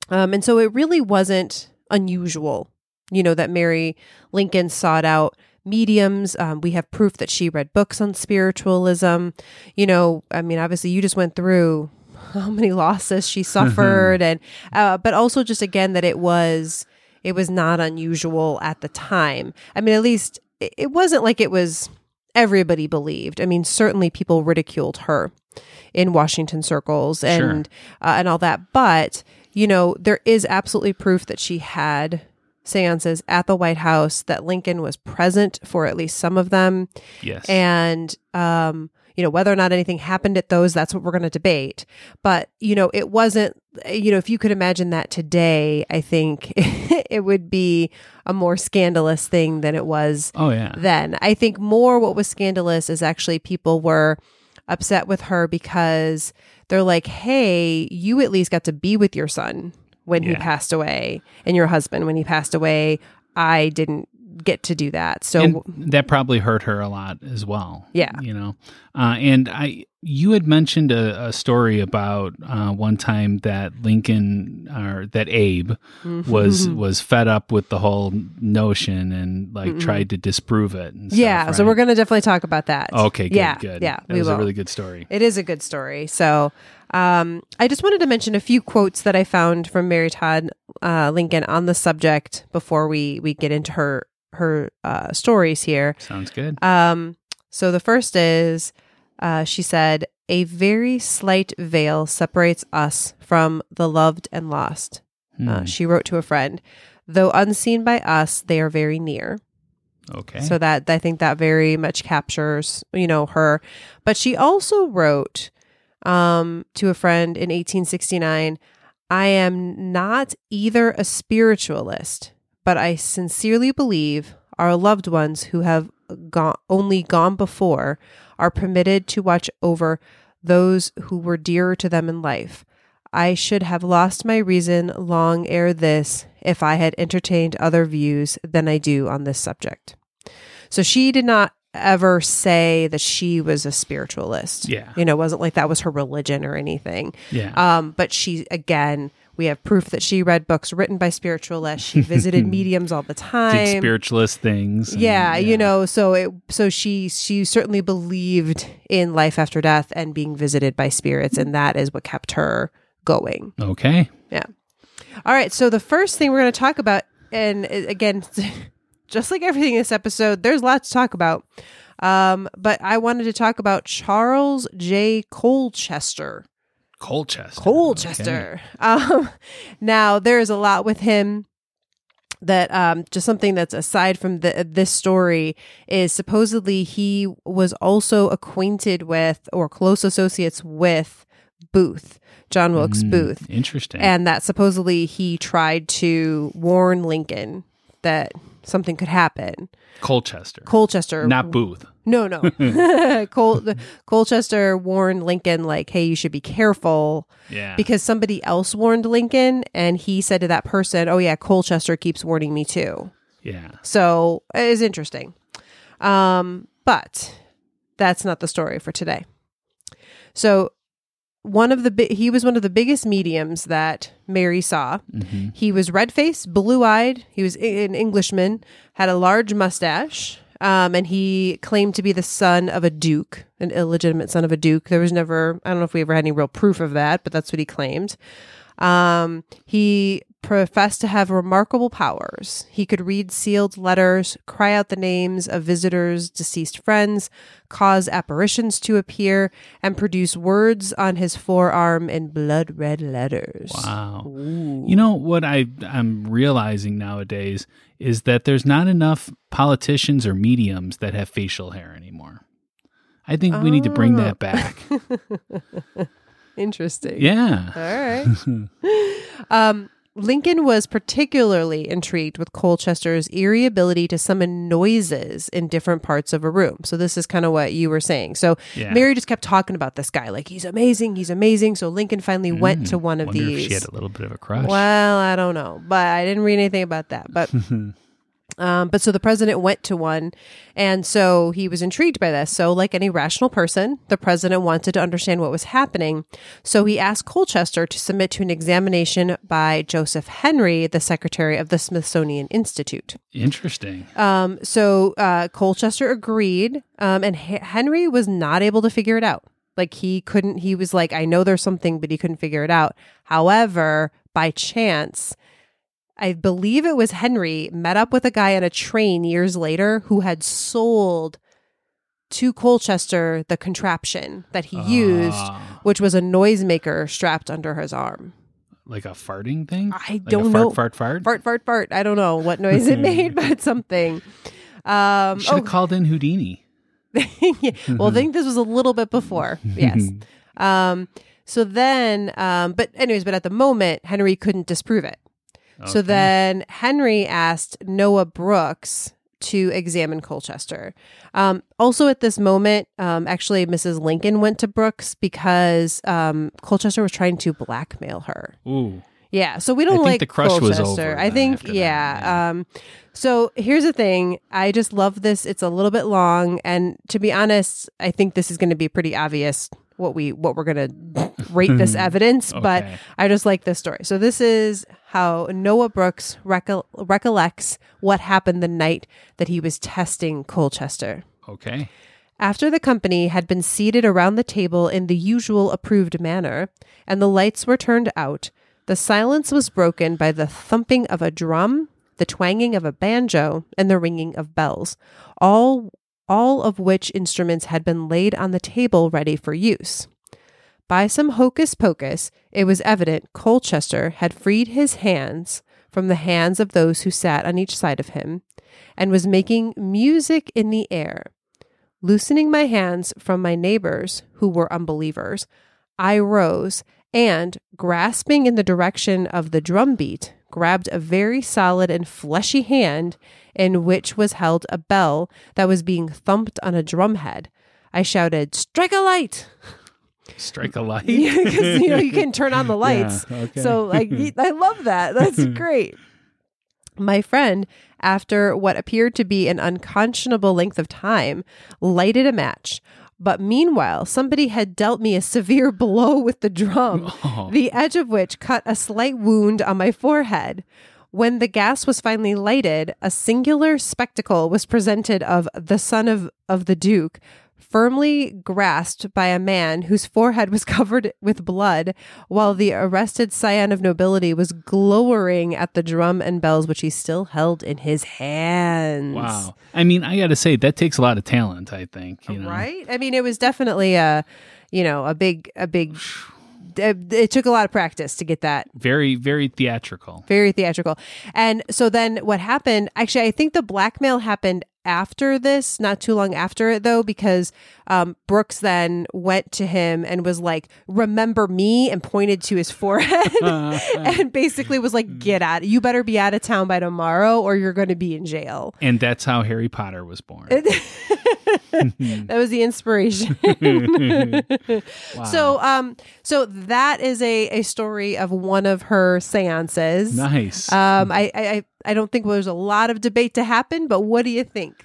Um, and so it really wasn't unusual, you know, that Mary Lincoln sought out mediums. Um, we have proof that she read books on spiritualism. You know, I mean, obviously, you just went through how many losses she suffered, and uh, but also just again that it was it was not unusual at the time. I mean, at least it it wasn't like it was everybody believed. I mean, certainly people ridiculed her in Washington circles and uh, and all that, but you know, there is absolutely proof that she had seances at the White House that Lincoln was present for at least some of them Yes. and um you know whether or not anything happened at those that's what we're going to debate but you know it wasn't you know if you could imagine that today i think it would be a more scandalous thing than it was oh, yeah. then i think more what was scandalous is actually people were upset with her because they're like hey you at least got to be with your son when he Yeah. passed passed away and your husband when he passed away i didn't get to do that so and that probably hurt her a lot as well. Yeah. you know, uh, and I, you had mentioned a, a story about uh, one time that Lincoln or that Abe Mm-hmm. was was fed up with the whole notion and like tried to disprove it. And stuff, Yeah, so we're going to definitely talk about that. okay. Good, yeah, good. Yeah, that was will. a really good story. It is a good story. So, um, I just wanted to mention a few quotes that I found from Mary Todd uh, Lincoln on the subject before we we get into her her uh, stories here. Sounds good. Um, so the first is, uh, she said, "A very slight veil separates us from the loved and lost." Uh, Hmm, she wrote to a friend, "Though unseen by us, they are very near." okay. So that I think that very much captures, you know, her. But she also wrote um, to a friend in 1869, I am not either a spiritualist, but I sincerely believe our loved ones who have gone only gone before are permitted to watch over those who were dearer to them in life. I should have lost my reason long ere this if I had entertained other views than I do on this subject. So she did not ever say that she was a spiritualist. Yeah. You know, it wasn't like that was her religion or anything. yeah. Um, but she, again, we have proof that she read books written by spiritualists. She visited mediums all the time. Did spiritualist things. and- yeah, you know, so it so she she certainly believed in life after death and being visited by spirits, and that is what kept her going. Okay. Yeah. All right. So the first thing we're going to talk about, and uh, again, just like everything in this episode, there's lots to talk about. Um, but I wanted to talk about Charles J. Colchester. Colchester. Colchester. Um, now there is a lot with him. that um, just something that's aside from the, this story is supposedly he was also acquainted with or close associates with Booth, John Wilkes Booth, Interesting. and that supposedly he tried to warn Lincoln that something could happen. Colchester. Colchester, Not Booth. no, no, Col- Colchester warned Lincoln like, "Hey, you should be careful." Yeah. because somebody else warned Lincoln and he said to that person, "Oh yeah, Colchester keeps warning me too." yeah. So it is interesting. Um, but that's not the story for today. So one of the bi- he was one of the biggest mediums that Mary saw. Mm-hmm. He was red faced, blue eyed. He was a- an Englishman, had a large mustache, um, and he claimed to be the son of a duke, an illegitimate son of a duke. There was never, I don't know if we ever had any real proof of that, but that's what he claimed. Um, he professed to have remarkable powers. He could read sealed letters, cry out the names of visitors, deceased friends, cause apparitions to appear, and produce words on his forearm in blood red letters. Wow. You know what I I'm realizing nowadays is that there's not enough politicians or mediums that have facial hair anymore. I think we need to bring Oh. that back. Interesting. yeah. All right. um, Lincoln was particularly intrigued with Colchester's eerie ability to summon noises in different parts of a room. So this is kind of what you were saying. So Yeah. Mary just kept talking about this guy, like he's amazing, he's amazing. So Lincoln finally went to one of Mm. These. she had a little bit of a crush. Well, I don't know, but I didn't read anything about that. But um, but so the president went to one, and so he was intrigued by this. So, like any rational person, the president wanted to understand what was happening. So he asked Colchester to submit to an examination by Joseph Henry, the secretary of the Smithsonian Institute. Interesting. Um, so uh, Colchester agreed, um, and H- Henry was not able to figure it out. Like he couldn't. He was like, I know there's something, but he couldn't figure it out. However, by chance, I believe it was Henry met up with a guy on a train years later who had sold to Colchester the contraption that he used, Ah. which was a noisemaker strapped under his arm. like a farting thing? I Like don't fart, know. Fart, fart, Fart, fart, fart. I don't know what noise it made, but something. Um, Should have called in Houdini. yeah. Well, I think this was a little bit before. Yes. Um, so then, um, but anyways, but at the moment, Henry couldn't disprove it. So then Henry asked Noah Brooks to examine Colchester. Um, also at this moment, um, actually, Mrs. Lincoln went to Brooks because um, Colchester was trying to blackmail her. Ooh. Yeah, so we don't like the crush was Colchester. over I think, that, yeah. yeah. Um, so here's the thing. I just love this. It's a little bit long, and to be honest, I think this is going to be pretty obvious what we what we're going to rate this hmm. evidence. But I just like this story. So this is how Noah Brooks recol- recollects what happened the night that he was testing Colchester. Okay. After the company had been seated around the table in the usual approved manner, and the lights were turned out, the silence was broken by the thumping of a drum, the twanging of a banjo, and the ringing of bells, all all of which instruments had been laid on the table ready for use. By some hocus pocus, it was evident Colchester had freed his hands from the hands of those who sat on each side of him, and was making music in the air. Loosening my hands from my neighbors, who were unbelievers, I rose and, grasping in the direction of the drum beat, grabbed a very solid and fleshy hand in which was held a bell that was being thumped on a drum head. I shouted, Strike a light! Strike a light. Because you know you can turn on the lights. Yeah, okay. So like I love that. That's great. My friend, after what appeared to be an unconscionable length of time, lighted a match. But meanwhile, somebody had dealt me a severe blow with the drum, Oh. the edge of which cut a slight wound on my forehead. When the gas was finally lighted, a singular spectacle was presented of the son of, of the Duke, firmly grasped by a man whose forehead was covered with blood, while the arrested scion of nobility was glowering at the drum and bells which he still held in his hands. Wow. I mean, I got to say that takes a lot of talent. I think. You know. Right? I mean, it was definitely a, you know, a big, a big it, it took a lot of practice to get that Very, very theatrical. very theatrical. And so then what happened, actually, I think the blackmail happened after this, not too long after it, though, because um, Brooks then went to him and was like, Remember me, and pointed to his forehead and basically was like, Get out. You better be out of town by tomorrow or you're going to be in jail. And that's how Harry Potter was born. That was the inspiration. So, um, so that is a, a story of one of her seances. nice. Um, I, I, I- I don't think there's a lot of debate to happen, but what do you think?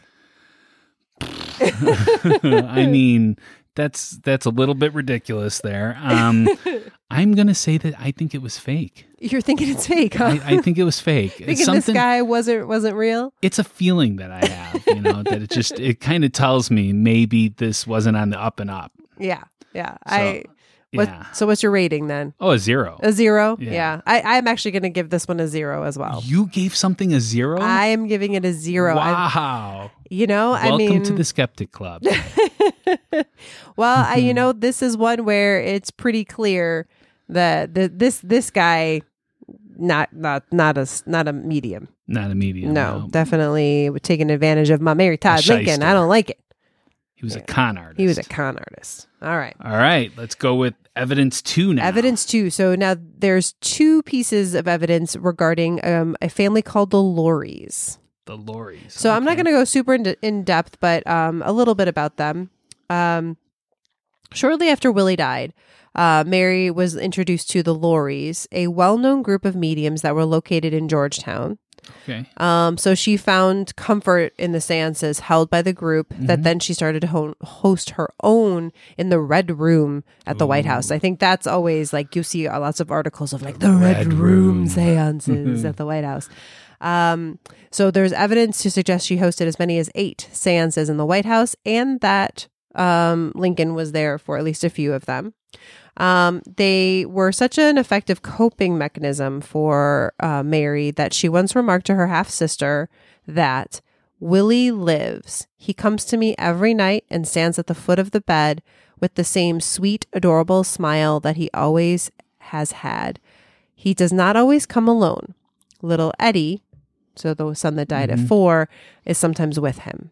I mean, that's that's a little bit ridiculous there. Um, I'm gonna say that I think it was fake. You're thinking it's fake, huh? I, I think it was fake. Thinking this guy wasn't wasn't real. It's a feeling that I have, you know, that it just it kind of tells me maybe this wasn't on the up and up. Yeah, yeah. I. What, yeah. So what's your rating then? Oh, a zero. A zero. Yeah. Yeah. I, I'm actually going to give this one a zero as well. You gave something a zero. I am giving it a zero. I, Wow. you know, I Welcome mean, to the Skeptic Club. well, I, you know, this is one where it's pretty clear that the, this this guy not not not a not a medium. Not a medium. No, definitely taking advantage of my Mary Todd Lincoln. I don't like it. He was a con artist. He was a con artist. All right. All right, let's go with evidence two now. Evidence two. So now there's two pieces of evidence regarding um, a family called the Lauries. The Lauries. So I'm not going to go super in, in depth, but um, a little bit about them. Um, shortly after Willie died, uh, Mary was introduced to the Lauries, a well known group of mediums that were located in Georgetown. Okay. Um, so she found comfort in the seances held by the group Mm-hmm. that then she started to ho- host her own in the Red Room at the White House. I think that's always like you see uh, lots of articles of like the Red, Red Room, Room. seances at the White House. Um, so there's evidence to suggest she hosted as many as eight seances in the White House and that um, Lincoln was there for at least a few of them. Um, they were such an effective coping mechanism for uh, Mary that she once remarked to her half sister that Willie lives. He comes to me every night and stands at the foot of the bed with the same sweet, adorable smile that he always has had. He does not always come alone. Little Eddie, so the son that died at four, is sometimes with him.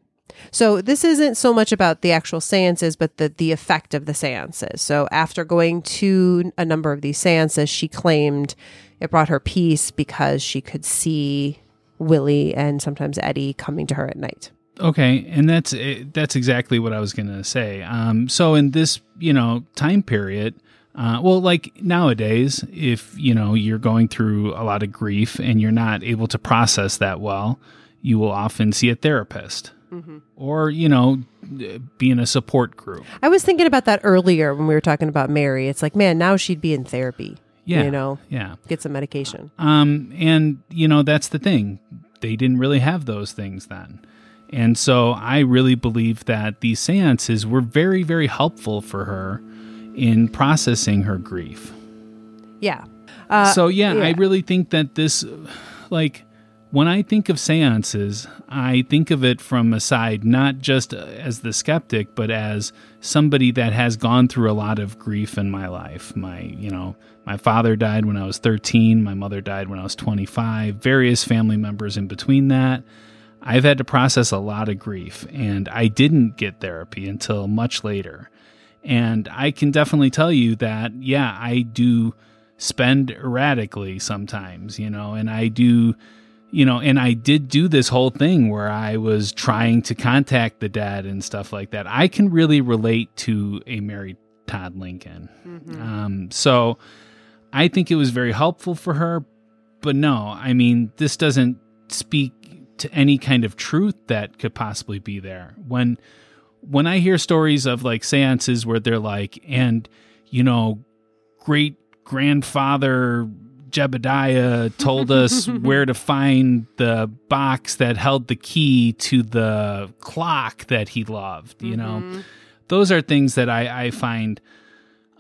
So this isn't so much about the actual seances, but the the effect of the seances. So after going to a number of these seances, she claimed it brought her peace because she could see Willie and sometimes Eddie coming to her at night. Okay, and that's eh, that's exactly what I was going to say. Um, so in this, you know, time period, uh, well, like nowadays, if you know you're going through a lot of grief and you're not able to process that well, you will often see a therapist, or you know, be in a support group. I was thinking about that earlier when we were talking about Mary. It's like, man, now she'd be in therapy. Yeah, You know, yeah. get some medication. Um, and you know that's the thing; they didn't really have those things then, and so I really believe that these seances were very, very helpful for her in processing her grief. Yeah. Uh, so yeah, I really think that this, like, when I think of seances, I think of it from a side not just as the skeptic, but as somebody that has gone through a lot of grief in my life. My, you know, my father died when I was 13, my mother died when I was 25, various family members in between that. I've had to process a lot of grief, and I didn't get therapy until much later. And I can definitely tell you that, yeah, I do spend erratically sometimes, you know, and I do, you know, and I did do this whole thing where I was trying to contact the dad and stuff like that. I can really relate to a Mary Todd Lincoln. Um, so I think it was very helpful for her, but no, I mean, this doesn't speak to any kind of truth that could possibly be there. When when I hear stories of like seances where they're like, and you know, great grandfather Jebediah told us where to find the box that held the key to the clock that he loved, you know, those are things that I, I find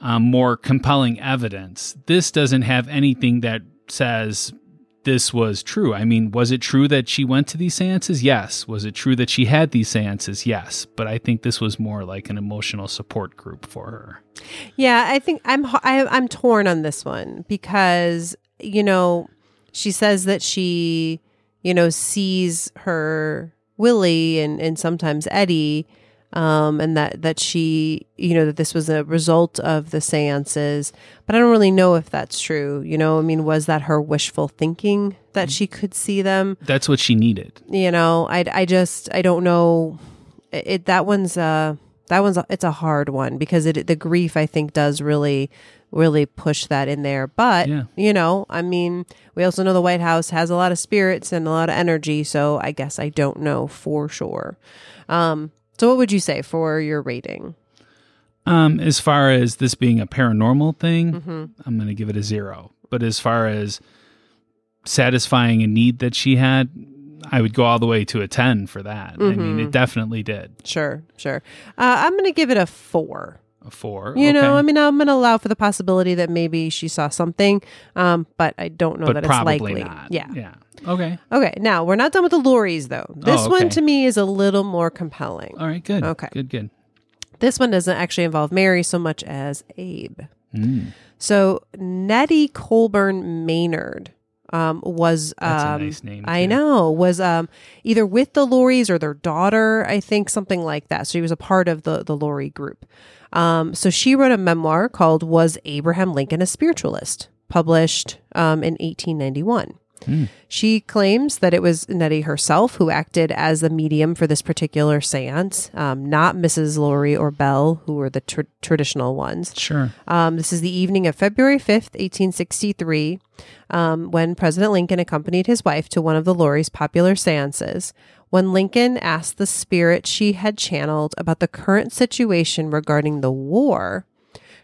um, more compelling evidence. This doesn't have anything that says this was true. I mean, was it true that she went to these seances? Yes. Was it true that she had these seances? Yes. But I think this was more like an emotional support group for her. Yeah, I think I'm I'm torn on this one because you know she says that she you know sees her Willie and and sometimes Eddie um and that that she you know that this was a result of the seances. But I don't really know if that's true you know? I mean was that her wishful thinking that she could see them? That's what she needed. you know i i just i don't know. It, it that one's uh that one's a, it's a hard one because it the grief i think does really really push that in there. But Yeah. you know i mean we also know the white house has a lot of spirits and a lot of energy. So i guess i don't know for sure. Um so what would you say for your rating Um, as far as this being a paranormal thing, Mm-hmm. I'm going to give it a zero. But as far as satisfying a need that she had, I would go all the way to a 10 for that. I mean, Mm-hmm. it definitely did. sure sure uh, i'm gonna give it a four four. you know i mean i'm gonna allow for the possibility that maybe she saw something um but i don't know but that it's likely not. yeah Yeah. Okay. Okay, now we're not done with the Lauries though. This Oh, one okay. to me is a little more compelling. All right. Good. Okay. Good, good. This one doesn't actually involve Mary so much as Abe. Mm, So Nettie Colburn Maynard um, was um, nice name, I know was um, either with the Lauries or their daughter, I think something like that. So she was a part of the the Laurie group. Um, so she wrote a memoir called "Was Abraham Lincoln a Spiritualist?" published um, in 1891. She claims that it was Nettie herself who acted as the medium for this particular seance, um, not Mrs. Laurie or Belle, who were the tr- traditional ones. sure. Um, this is the evening of February 5th, 1863, um, when President Lincoln accompanied his wife to one of the Laurie's popular seances. When Lincoln asked the spirit she had channeled about the current situation regarding the war,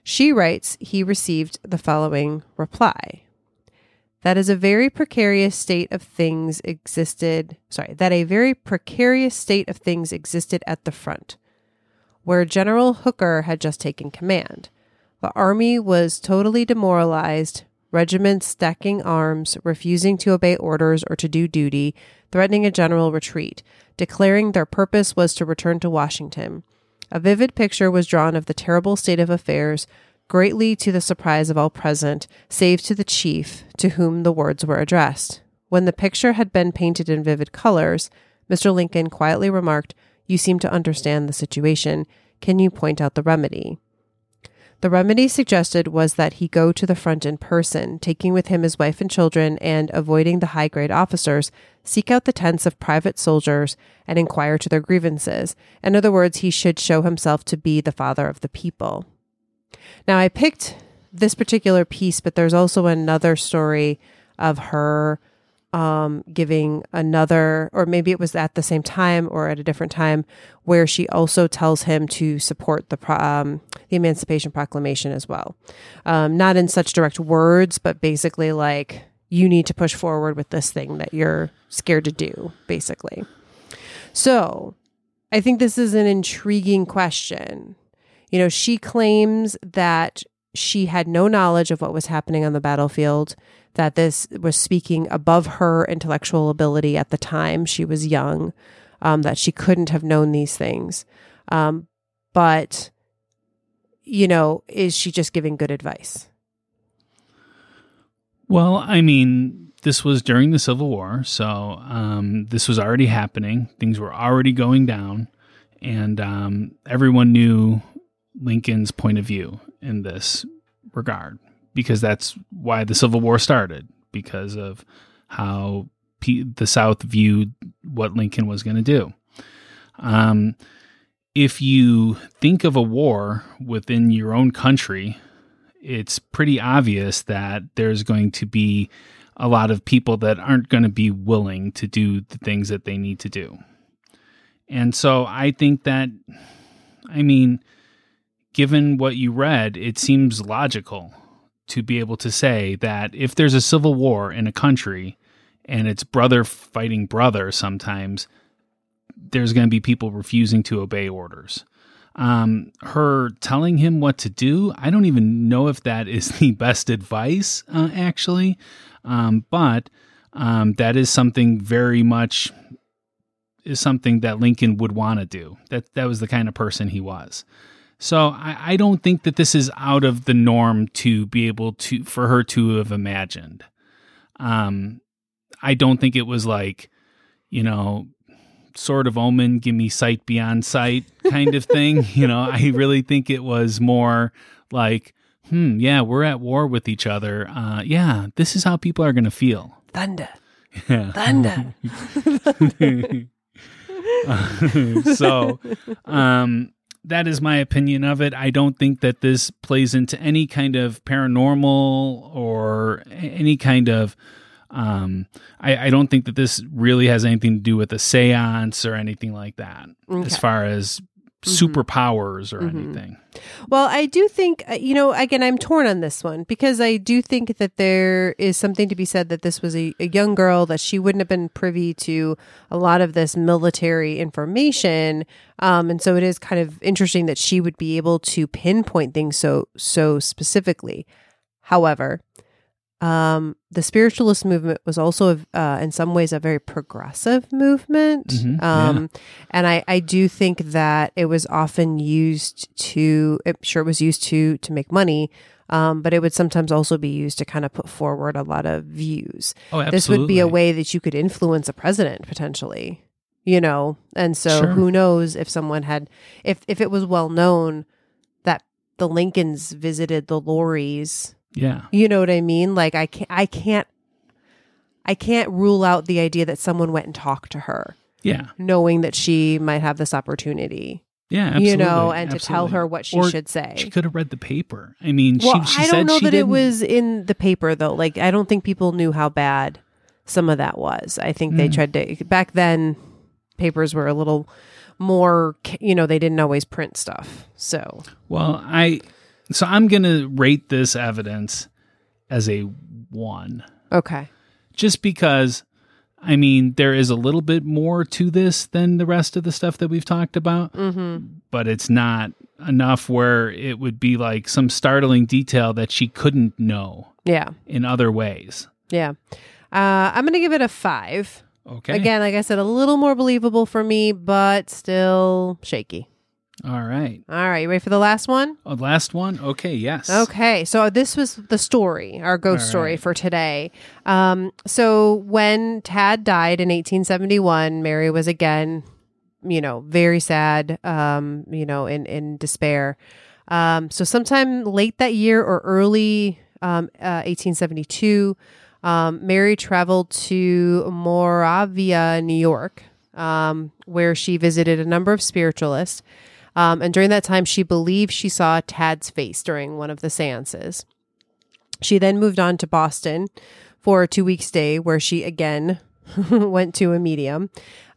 she writes he received the following reply. That is a very precarious state of things existed. Sorry, that a very precarious state of things existed at the front where General Hooker had just taken command. The army was totally demoralized, regiments stacking arms, refusing to obey orders or to do duty, threatening a general retreat, declaring their purpose was to return to Washington. A vivid picture was drawn of the terrible state of affairs, greatly to the surprise of all present, save to the chief, to whom the words were addressed. When the picture had been painted in vivid colors, Mr. Lincoln quietly remarked, You seem to understand the situation. Can you point out the remedy? The remedy suggested was that he go to the front in person, taking with him his wife and children, and avoiding the high grade officers, seek out the tents of private soldiers and inquire to their grievances. In other words, he should show himself to be the father of the people. Now, I picked this particular piece, but there's also another story of her um, giving another, or maybe it was at the same time or at a different time, where she also tells him to support the um, the Emancipation Proclamation as well. Um, not in such direct words, but basically like you need to push forward with this thing that you're scared to do, basically. So, I think this is an intriguing question. You know, she claims that she had no knowledge of what was happening on the battlefield, that this was speaking above her intellectual ability at the time. She was young, um, that she couldn't have known these things. Um, but, you know, is she just giving good advice? Well, I mean, this was during the Civil War, so um, this was already happening. Things were already going down, and um, everyone knew Lincoln's point of view in this regard because that's why the Civil War started because of how pe the South viewed what Lincoln was going to do. Um, if you think of a war within your own country, it's pretty obvious that there's going to be a lot of people that aren't going to be willing to do the things that they need to do. And so I think that, I mean, given what you read, it seems logical to be able to say that if there's a civil war in a country and it's brother fighting brother sometimes, there's going to be people refusing to obey orders. Um, her telling him what to do, I don't even know if that is the best advice, uh, actually. Um, but um, that is something very much is something that Lincoln would want to do. That that was the kind of person he was. So I, I don't think that this is out of the norm to be able to for her to have imagined. Um, I don't think it was like, you know, sort of omen, give me sight beyond sight kind of thing. you know, I really think it was more like, hmm, yeah, we're at war with each other. Uh, yeah, this is how people are going to feel. Thunder. Yeah. Thunder. so, um, that is my opinion of it. I don't think that this plays into any kind of paranormal or any kind of. Um, I, I don't think that this really has anything to do with a seance or anything like that, as far as superpowers or anything. Well, I do think, uh, you know, again, I'm torn on this one because I do think that there is something to be said that this was a, a young girl, that she wouldn't have been privy to a lot of this military information. Um, and so it is kind of interesting that she would be able to pinpoint things so, so specifically. However, um, the spiritualist movement was also, uh, in some ways, a very progressive movement. Mhm, yeah. um, and I, I do think that it was often used to, I'm sure it was used to to make money, um, but it would sometimes also be used to kind of put forward a lot of views. Oh, absolutely. This would be a way that you could influence a president potentially, you know. And so, Sure. who knows if someone had, if if it was well known that the Lincolns visited the Lauries Yeah. you know what I mean? Like I can't I can't I can't rule out the idea that someone went and talked to her Yeah. knowing that she might have this opportunity. Yeah. Absolutely. you know, and to tell her what she Or should say. She could have read the paper. I mean, well, she, she I don't know that it didn't- was in the paper though. Like I don't think people knew how bad some of that was. I think they Mm. tried to back then papers were a little more you know, they didn't always print stuff. So, Well, I so I'm gonna rate this evidence as a one, okay. just because. I mean, there is a little bit more to this than the rest of the stuff that we've talked about, Mhm. but it's not enough where it would be like some startling detail that she couldn't know Yeah. in other ways. Yeah. Uh, I'm going to give it a 5. Okay. Again, like I said, a little more believable for me, but still shaky. All right. All right, you ready for the last one? Oh, last one. Okay. Yes. Okay, so this was the story, our ghost All story right. for today. Um, so when Tad died in 1871, Mary was again, you know, very sad, um, you know, in in despair. Um, so sometime late that year or early um, uh, 1872, um, Mary traveled to Moravia, New York, um, where she visited a number of spiritualists. Um, and during that time, she believed she saw Tad's face during one of the seances. She then moved on to Boston for a two week stay where she again went to a medium.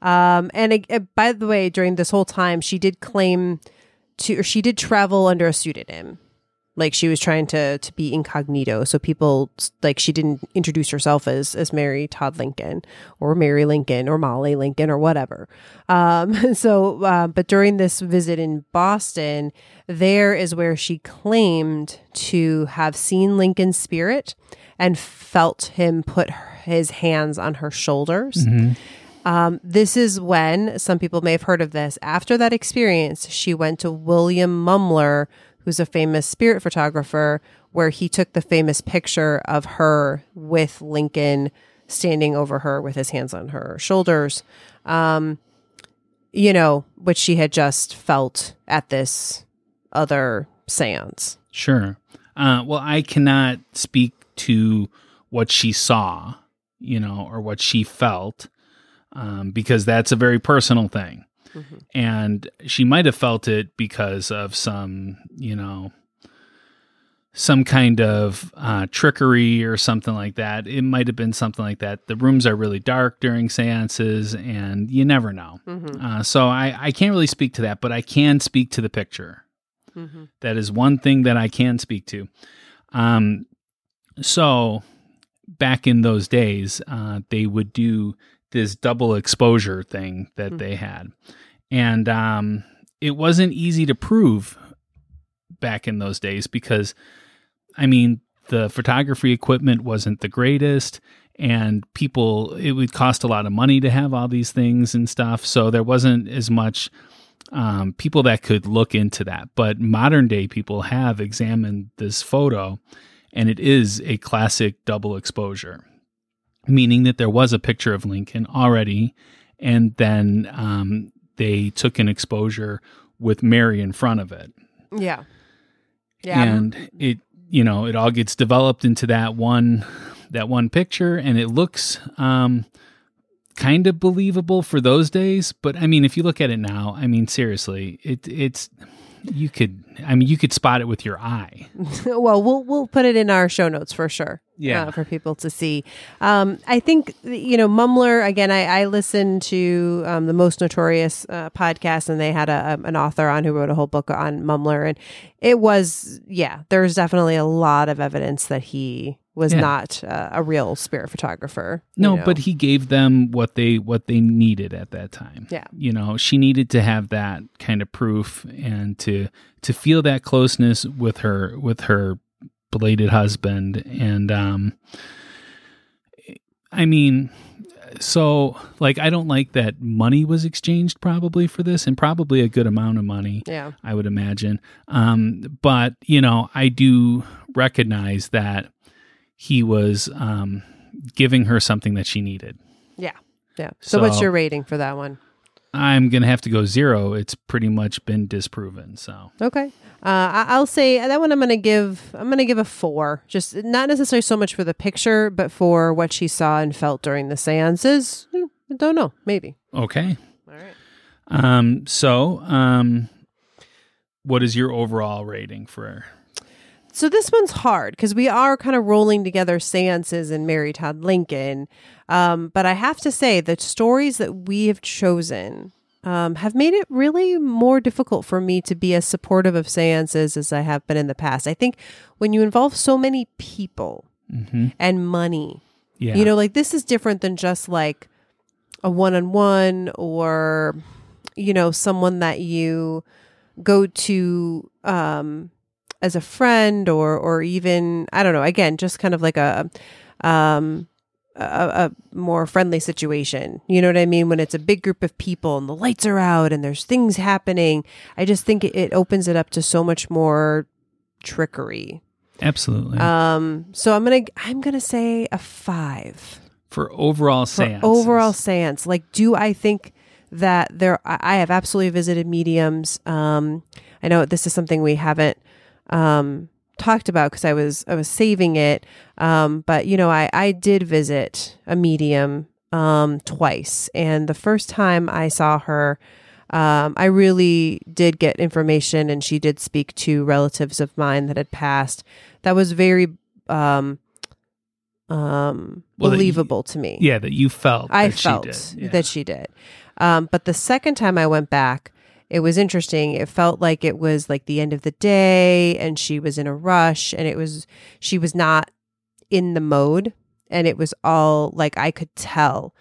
Um, and uh, by the way, during this whole time, she did claim to, or she did travel under a pseudonym. Like she was trying to to be incognito, so people like she didn't introduce herself as as Mary Todd Lincoln or Mary Lincoln or Molly Lincoln or whatever. Um, so, uh, but during this visit in Boston, there is where she claimed to have seen Lincoln's spirit and felt him put his hands on her shoulders. Um, this is when some people may have heard of this. After that experience, she went to William Mumler, who's a famous spirit photographer, where he took the famous picture of her with Lincoln standing over her with his hands on her shoulders. Um, you know, which she had just felt at this other seance. Sure. Uh, well, I cannot speak to what she saw, you know, or what she felt, um, because that's a very personal thing. And she might have felt it because of some, you know, some kind of uh, trickery or something like that. It might have been something like that. The rooms are really dark during seances, and you never know. Uh, so I, I can't really speak to that, but I can speak to the picture. That is one thing that I can speak to. Um, so back in those days, uh, they would do this double exposure thing that they had, and um, it wasn't easy to prove back in those days because, I mean, the photography equipment wasn't the greatest, and people it would cost a lot of money to have all these things and stuff. So there wasn't as much um, people that could look into that. But modern day people have examined this photo and it is a classic double exposure meaning that there was a picture of lincoln already and then um, they took an exposure with mary in front of it Yeah. Yeah. and it you know it all gets developed into that one that one picture and it looks um kind of believable for those days but i mean if you look at it now i mean seriously it it's you could i mean you could spot it with your eye well, we'll we'll put it in our show notes for sure. Yeah. uh, for people to see. Um, I think you know Mumler again. I, I listened to um, the most notorious uh, podcast, and they had a, um, an author on who wrote a whole book on Mumler, and it was yeah. There's definitely a lot of evidence that he was Yeah. not uh, a real spirit photographer. no know. but he gave them what they what they needed at that time Yeah. you know she needed to have that kind of proof and to to feel that closeness with her with her belated husband and um i mean so like i don't like that money was exchanged probably for this and probably a good amount of money yeah, I would imagine. Um, but you know, I do recognize that he was um, giving her something that she needed. yeah, yeah. So, what's your rating for that one? I'm gonna have to go zero. It's pretty much been disproven. So Okay. Uh, I'll say that one. I'm gonna give. I'm gonna give a four. Just not necessarily so much for the picture, but for what she saw and felt during the seances. Hmm, I don't know. Maybe. okay. All right. Um, so um, what is your overall rating for? So this one's hard because we are kind of rolling together seances and Mary Todd Lincoln. Um, but I have to say the stories that we have chosen um, have made it really more difficult for me to be as supportive of seances as I have been in the past. I think when you involve so many people Mm-hmm. and money, Yeah, You know, like this is different than just like a one on one or, you know, someone that you go to um, as a friend or, or even, I don't know, again, just kind of like a, um, a, a more friendly situation. You know what I mean? When it's a big group of people and the lights are out and there's things happening, I just think it, it opens it up to so much more trickery. absolutely. Um, so I'm gonna I'm gonna say a five for overall seance, overall seance. Like, do I think that there? I I have absolutely visited mediums. Um, I know this is something we haven't um, talked about because I was I was saving it. Um, but you know, I I did visit a medium um twice, and the first time I saw her. Um, I really did get information, and she did speak to relatives of mine that had passed. That was very um, um, Well, that you- believable to me. Yeah, that you felt. I that she felt did. Yeah. that she did. Um, but the second time I went back, it was interesting. It felt like it was like the end of the day and she was in a rush and it was, she was not in the mode. And it was all like I could tell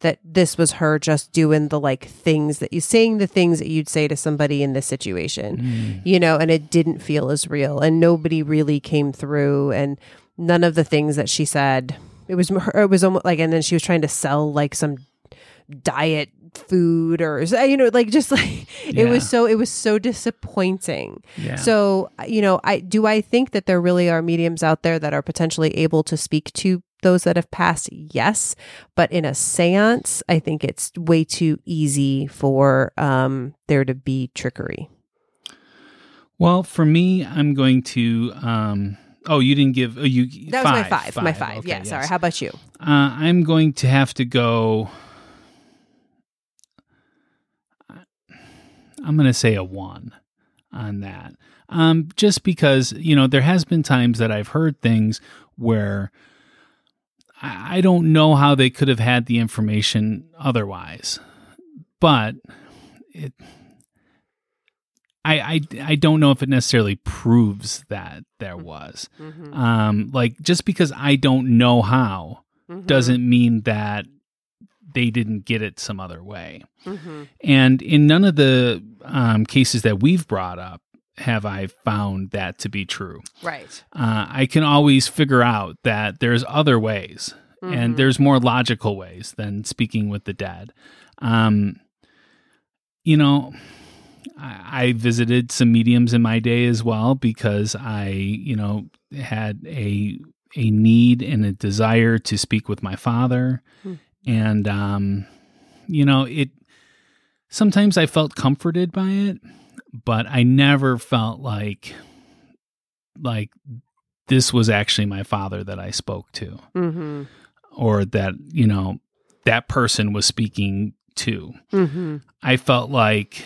that this was her just doing the like things that you saying the things that you'd say to somebody in this situation Mm. you know, and it didn't feel as real, and nobody really came through, and none of the things that she said. It was it was almost like, and then she was trying to sell like some diet food or you know, like just like it was so it was so disappointing. Yeah. So you know, I do I think that there really are mediums out there that are potentially able to speak to those that have passed. Yes, but in a séance, I think it's way too easy for um there to be trickery. Well, for me, I'm going to. Um, oh, you didn't give. Oh, you. That was my five. My five. Okay, yeah. Sorry. How about you? Uh, I'm going to have to go. I'm going to say a one on that. Um, just because, you know, there has been times that I've heard things where I, I don't know how they could have had the information otherwise. But it, I, I, I don't know if it necessarily proves that there was. Um, like just because I don't know how doesn't mean that they didn't get it some other way. And in none of the um, cases that we've brought up have I found that to be true. Right. Uh, I can always figure out that there's other ways and there's more logical ways than speaking with the dead. Um, you know, I, I visited some mediums in my day as well because I, you know, had a a need and a desire to speak with my father, Hmm. And um, you know, it. Sometimes I felt comforted by it, but I never felt like like this was actually my father that I spoke to Mm-hmm. or that, you know, that person was speaking to. Mm-hmm. I felt like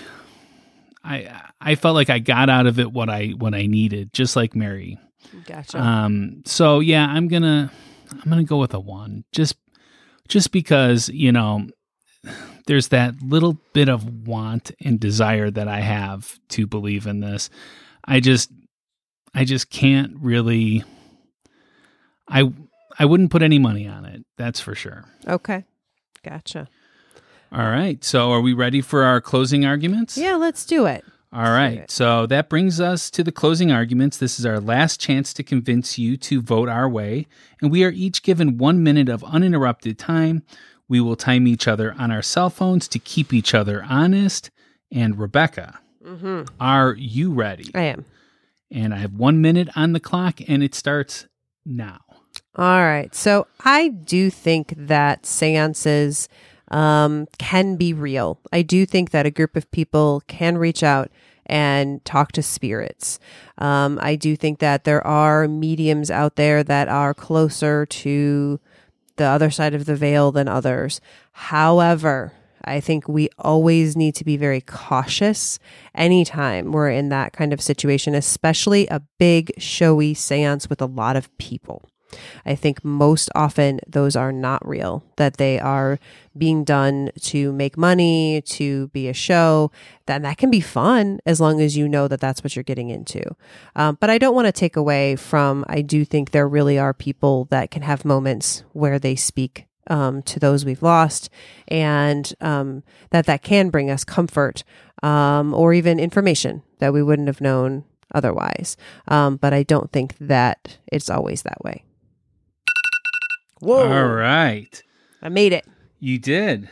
I I felt like I got out of it what I what I needed, just like Mary. Gotcha. Um so yeah, I'm going to I'm to go with a 1. Just just because, you know, there's that little bit of want and desire that I have to believe in this. I just I just can't really I I wouldn't put any money on it. That's for sure. okay. Gotcha. All right. So are we ready for our closing arguments? Yeah, let's do it. All right. So that brings us to the closing arguments. This is our last chance to convince you to vote our way, and we are each given 1 minute of uninterrupted time. We will time each other on our cell phones to keep each other honest. And Rebecca, Mm-hmm. are you ready? I am. And I have 1 minute on the clock and it starts now. All right. So I do think that seances um, can be real. I do think that a group of people can reach out and talk to spirits. Um, I do think that there are mediums out there that are closer to the other side of the veil than others. However, I think we always need to be very cautious anytime we're in that kind of situation, especially a big, showy seance with a lot of people. I think most often those are not real, that they are being done to make money, to be a show. Then that can be fun as long as you know that that's what you're getting into. Um, but I don't want to take away from, I do think there really are people that can have moments where they speak um, to those we've lost and um, that that can bring us comfort um, or even information that we wouldn't have known otherwise. Um, but I don't think that it's always that way. Whoa. All right. I made it. You did.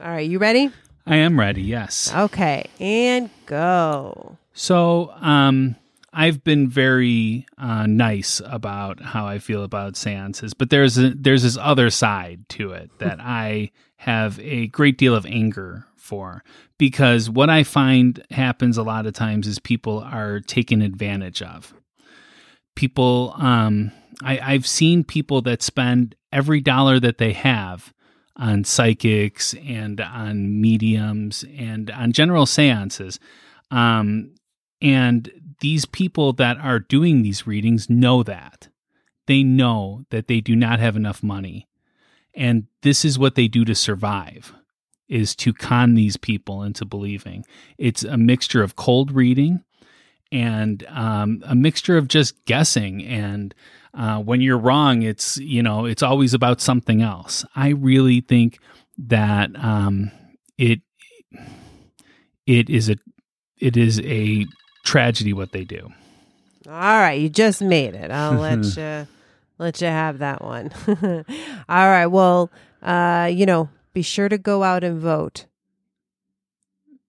All right. You ready? I am ready. Yes. Okay. And go. So, um, I've been very uh, nice about how I feel about seances, but there's a, there's this other side to it that I have a great deal of anger for because what I find happens a lot of times is people are taken advantage of. People, um, I, I've seen people that spend every dollar that they have on psychics and on mediums and on general seances. Um, and these people that are doing these readings know that. They know that they do not have enough money. And this is what they do to survive is to con these people into believing. It's a mixture of cold reading and um, a mixture of just guessing and uh, when you're wrong it's you know it's always about something else i really think that um, it it is a it is a tragedy what they do All right. You just made it. I'll let you let you have that one. All right. Well, uh, you know, be sure to go out and vote.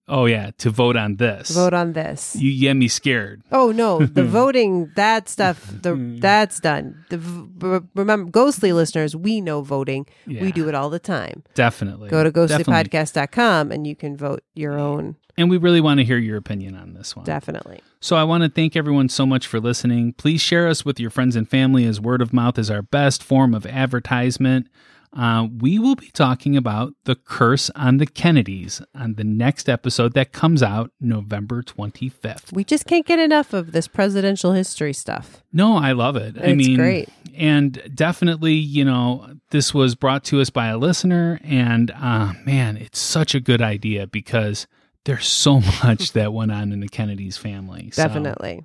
Oh yeah to vote on this Vote on this. you get me scared Oh no, the voting that stuff the mm. that's done. The v- remember ghostly listeners, we know voting. Yeah. We do it all the time. definitely Go to ghostlypodcast.com and you can vote your own and we really want to hear your opinion on this one definitely. So I want to thank everyone so much for listening. Please share us with your friends and family as word of mouth is our best form of advertisement. Uh, we will be talking about the curse on the Kennedys on the next episode that comes out November 25th. We just can't get enough of this presidential history stuff. No, I love it. I mean, great. And definitely, you know, this was brought to us by a listener. And uh, man, it's such a good idea because there's so much that went on in the Kennedys family. So, Definitely.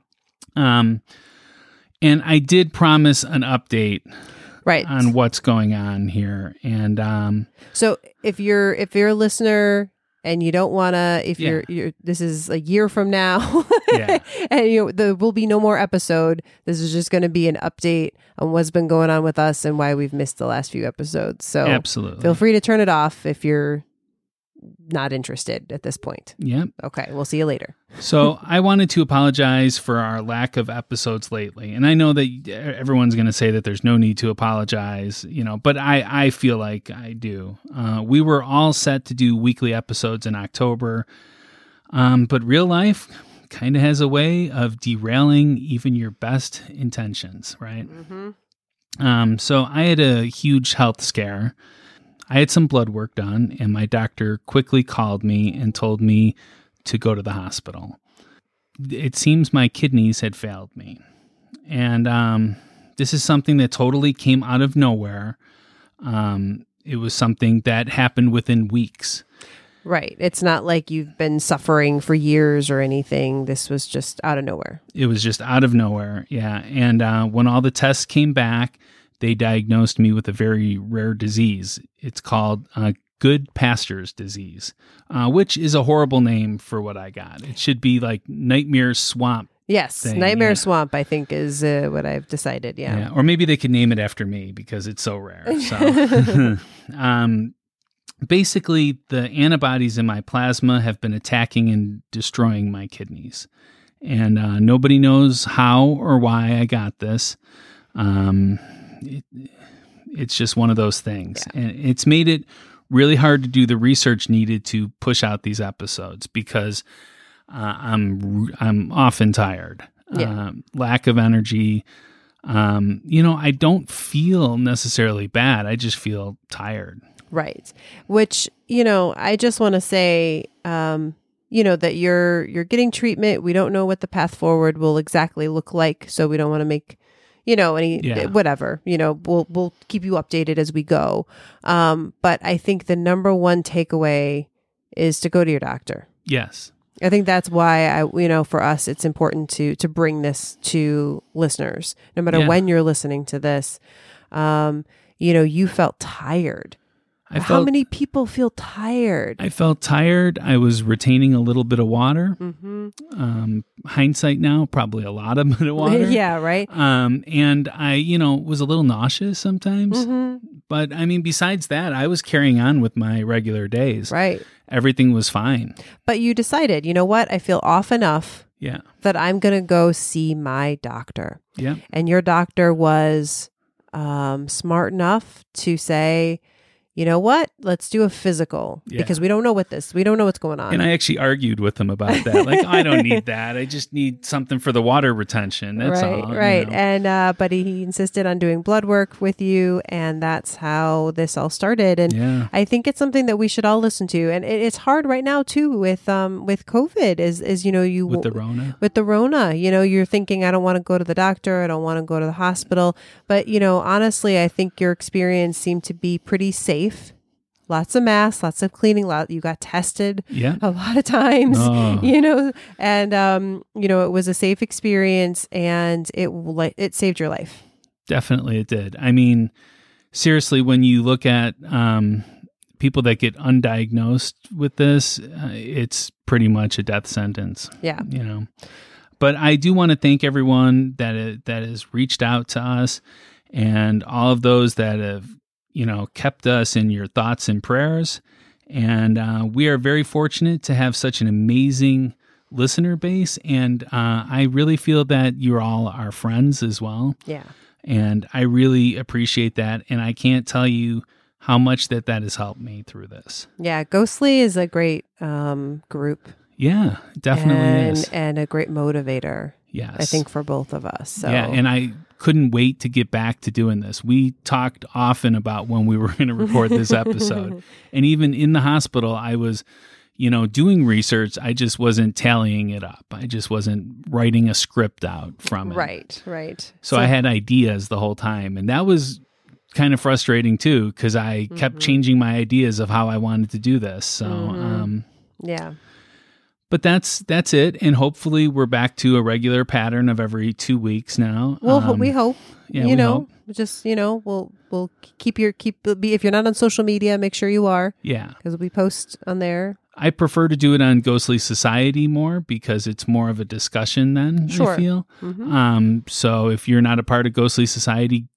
um, and I did promise an update Right. on what's going on here. And um, So if you're if you're a listener and you don't want to if Yeah. you're you're this is a year from now Yeah. and you know, there will be no more episode this is just going to be an update on what's been going on with us and why we've missed the last few episodes so Absolutely. feel free to turn it off if you're not interested at this point Yep. okay we'll see you later So I wanted to apologize for our lack of episodes lately, and I know that everyone's going to say that there's no need to apologize, you know, but I I feel like I do. Uh, we were all set to do weekly episodes in October, um, but real life kind of has a way of derailing even your best intentions, right? Um, so I had a huge health scare. I had some blood work done, and my doctor quickly called me and told me to go to the hospital. It seems my kidneys had failed me. And um, this is something that totally came out of nowhere. Um, it was something that happened within weeks. right it's not like you've been suffering for years or anything this was just out of nowhere It was just out of nowhere. Yeah. And uh, when all the tests came back, they diagnosed me with a very rare disease. It's called uh, Goodpasture's disease, uh, which is a horrible name for what I got. It should be like nightmare swamp. yes Thing, nightmare yeah. swamp i think is uh, what i've decided yeah, Yeah. Or maybe they could name it after me because it's so rare. So, um, basically, the antibodies in my plasma have been attacking and destroying my kidneys. And uh, nobody knows how or why I got this. Um, it, it's just one of those things. And it's made it really hard to do the research needed to push out these episodes because uh, I'm I'm often tired. Yeah. Um, lack of energy. Um, you know, I don't feel necessarily bad. I just feel tired. Right. Which, you know, I just want to say um you know that you're you're getting treatment. We don't know what the path forward will exactly look like, so we don't want to make you know any Yeah. whatever. You know, we'll we'll keep you updated as we go. Um but I think the number one takeaway is to go to your doctor. Yes. I think that's why I you know for us it's important to to bring this to listeners no matter Yeah. when you're listening to this. Um you know, you felt tired. I How many people feel tired? I felt tired. I was retaining a little bit of water. hmm Um, hindsight now, probably a lot of bit of water. yeah, right. Um, and I, you know, was a little nauseous sometimes. hmm But I mean, besides that, I was carrying on with my regular days. Right. Everything was fine. But you decided, you know what? I feel off enough Yeah. that I'm going to go see my doctor. Yeah. And your doctor was um, smart enough to say, you know what? Let's do a physical Yeah. because we don't know what this, we don't know what's going on. And I actually argued with him about that. Like, I don't need that. I just need something for the water retention. That's right, all. you right. know. And uh, but he, he insisted on doing blood work with you, and that's how this all started. And yeah. I think it's something that we should all listen to, and it, it's hard right now too with um with COVID. Is is you know you With the Rona. with the Rona, you know you're thinking I don't want to go to the doctor, I don't want to go to the hospital, but you know honestly, I think your experience seemed to be pretty safe. Lots of masks, lots of cleaning. Lot you got tested Yeah. a lot of times, Oh. you know, and um you know it was a safe experience, and it it saved your life. Definitely it did. I mean, seriously, when you look at um, people that get undiagnosed with this, uh, it's pretty much a death sentence. Yeah. You know. But I do want to thank everyone that uh, that has reached out to us, and all of those that have you know kept us in your thoughts and prayers. And uh, we are very fortunate to have such an amazing listener base, and uh, I really feel that you're all our friends as well Yeah. and I really appreciate that. And I can't tell you how much that that has helped me through this. Yeah. Ghostly is a great um group. Yeah, definitely and, is. and a great motivator. Yes, I think for both of us. So Yeah, and I couldn't wait to get back to doing this. We talked often about when we were going to record this episode, and even in the hospital, I was. You know, doing research, I just wasn't tallying it up. I just wasn't writing a script out from it. right, right. So, I had ideas the whole time, and that was kind of frustrating too because I kept Mm-hmm. changing my ideas of how I wanted to do this. So, um, yeah, but that's that's it, and hopefully we're back to a regular pattern of every two weeks now. well, Um, we hope. yeah, you know, hope. just you know, we'll we'll keep your keep be if you're not on social media, make sure you are yeah. because we post on there. I prefer to do it on Ghostly Society more because it's more of a discussion then, Sure. I feel. Mhm. Um, so if you're not a part of Ghostly Society,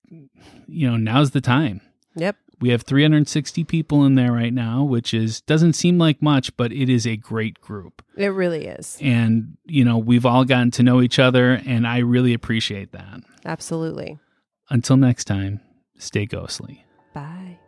you know, now's the time. Yep. We have 360 people in there right now, which is doesn't seem like much, but it is a great group. It really is. And, you know, we've all gotten to know each other and I really appreciate that. Absolutely. Until next time, stay ghostly. Bye.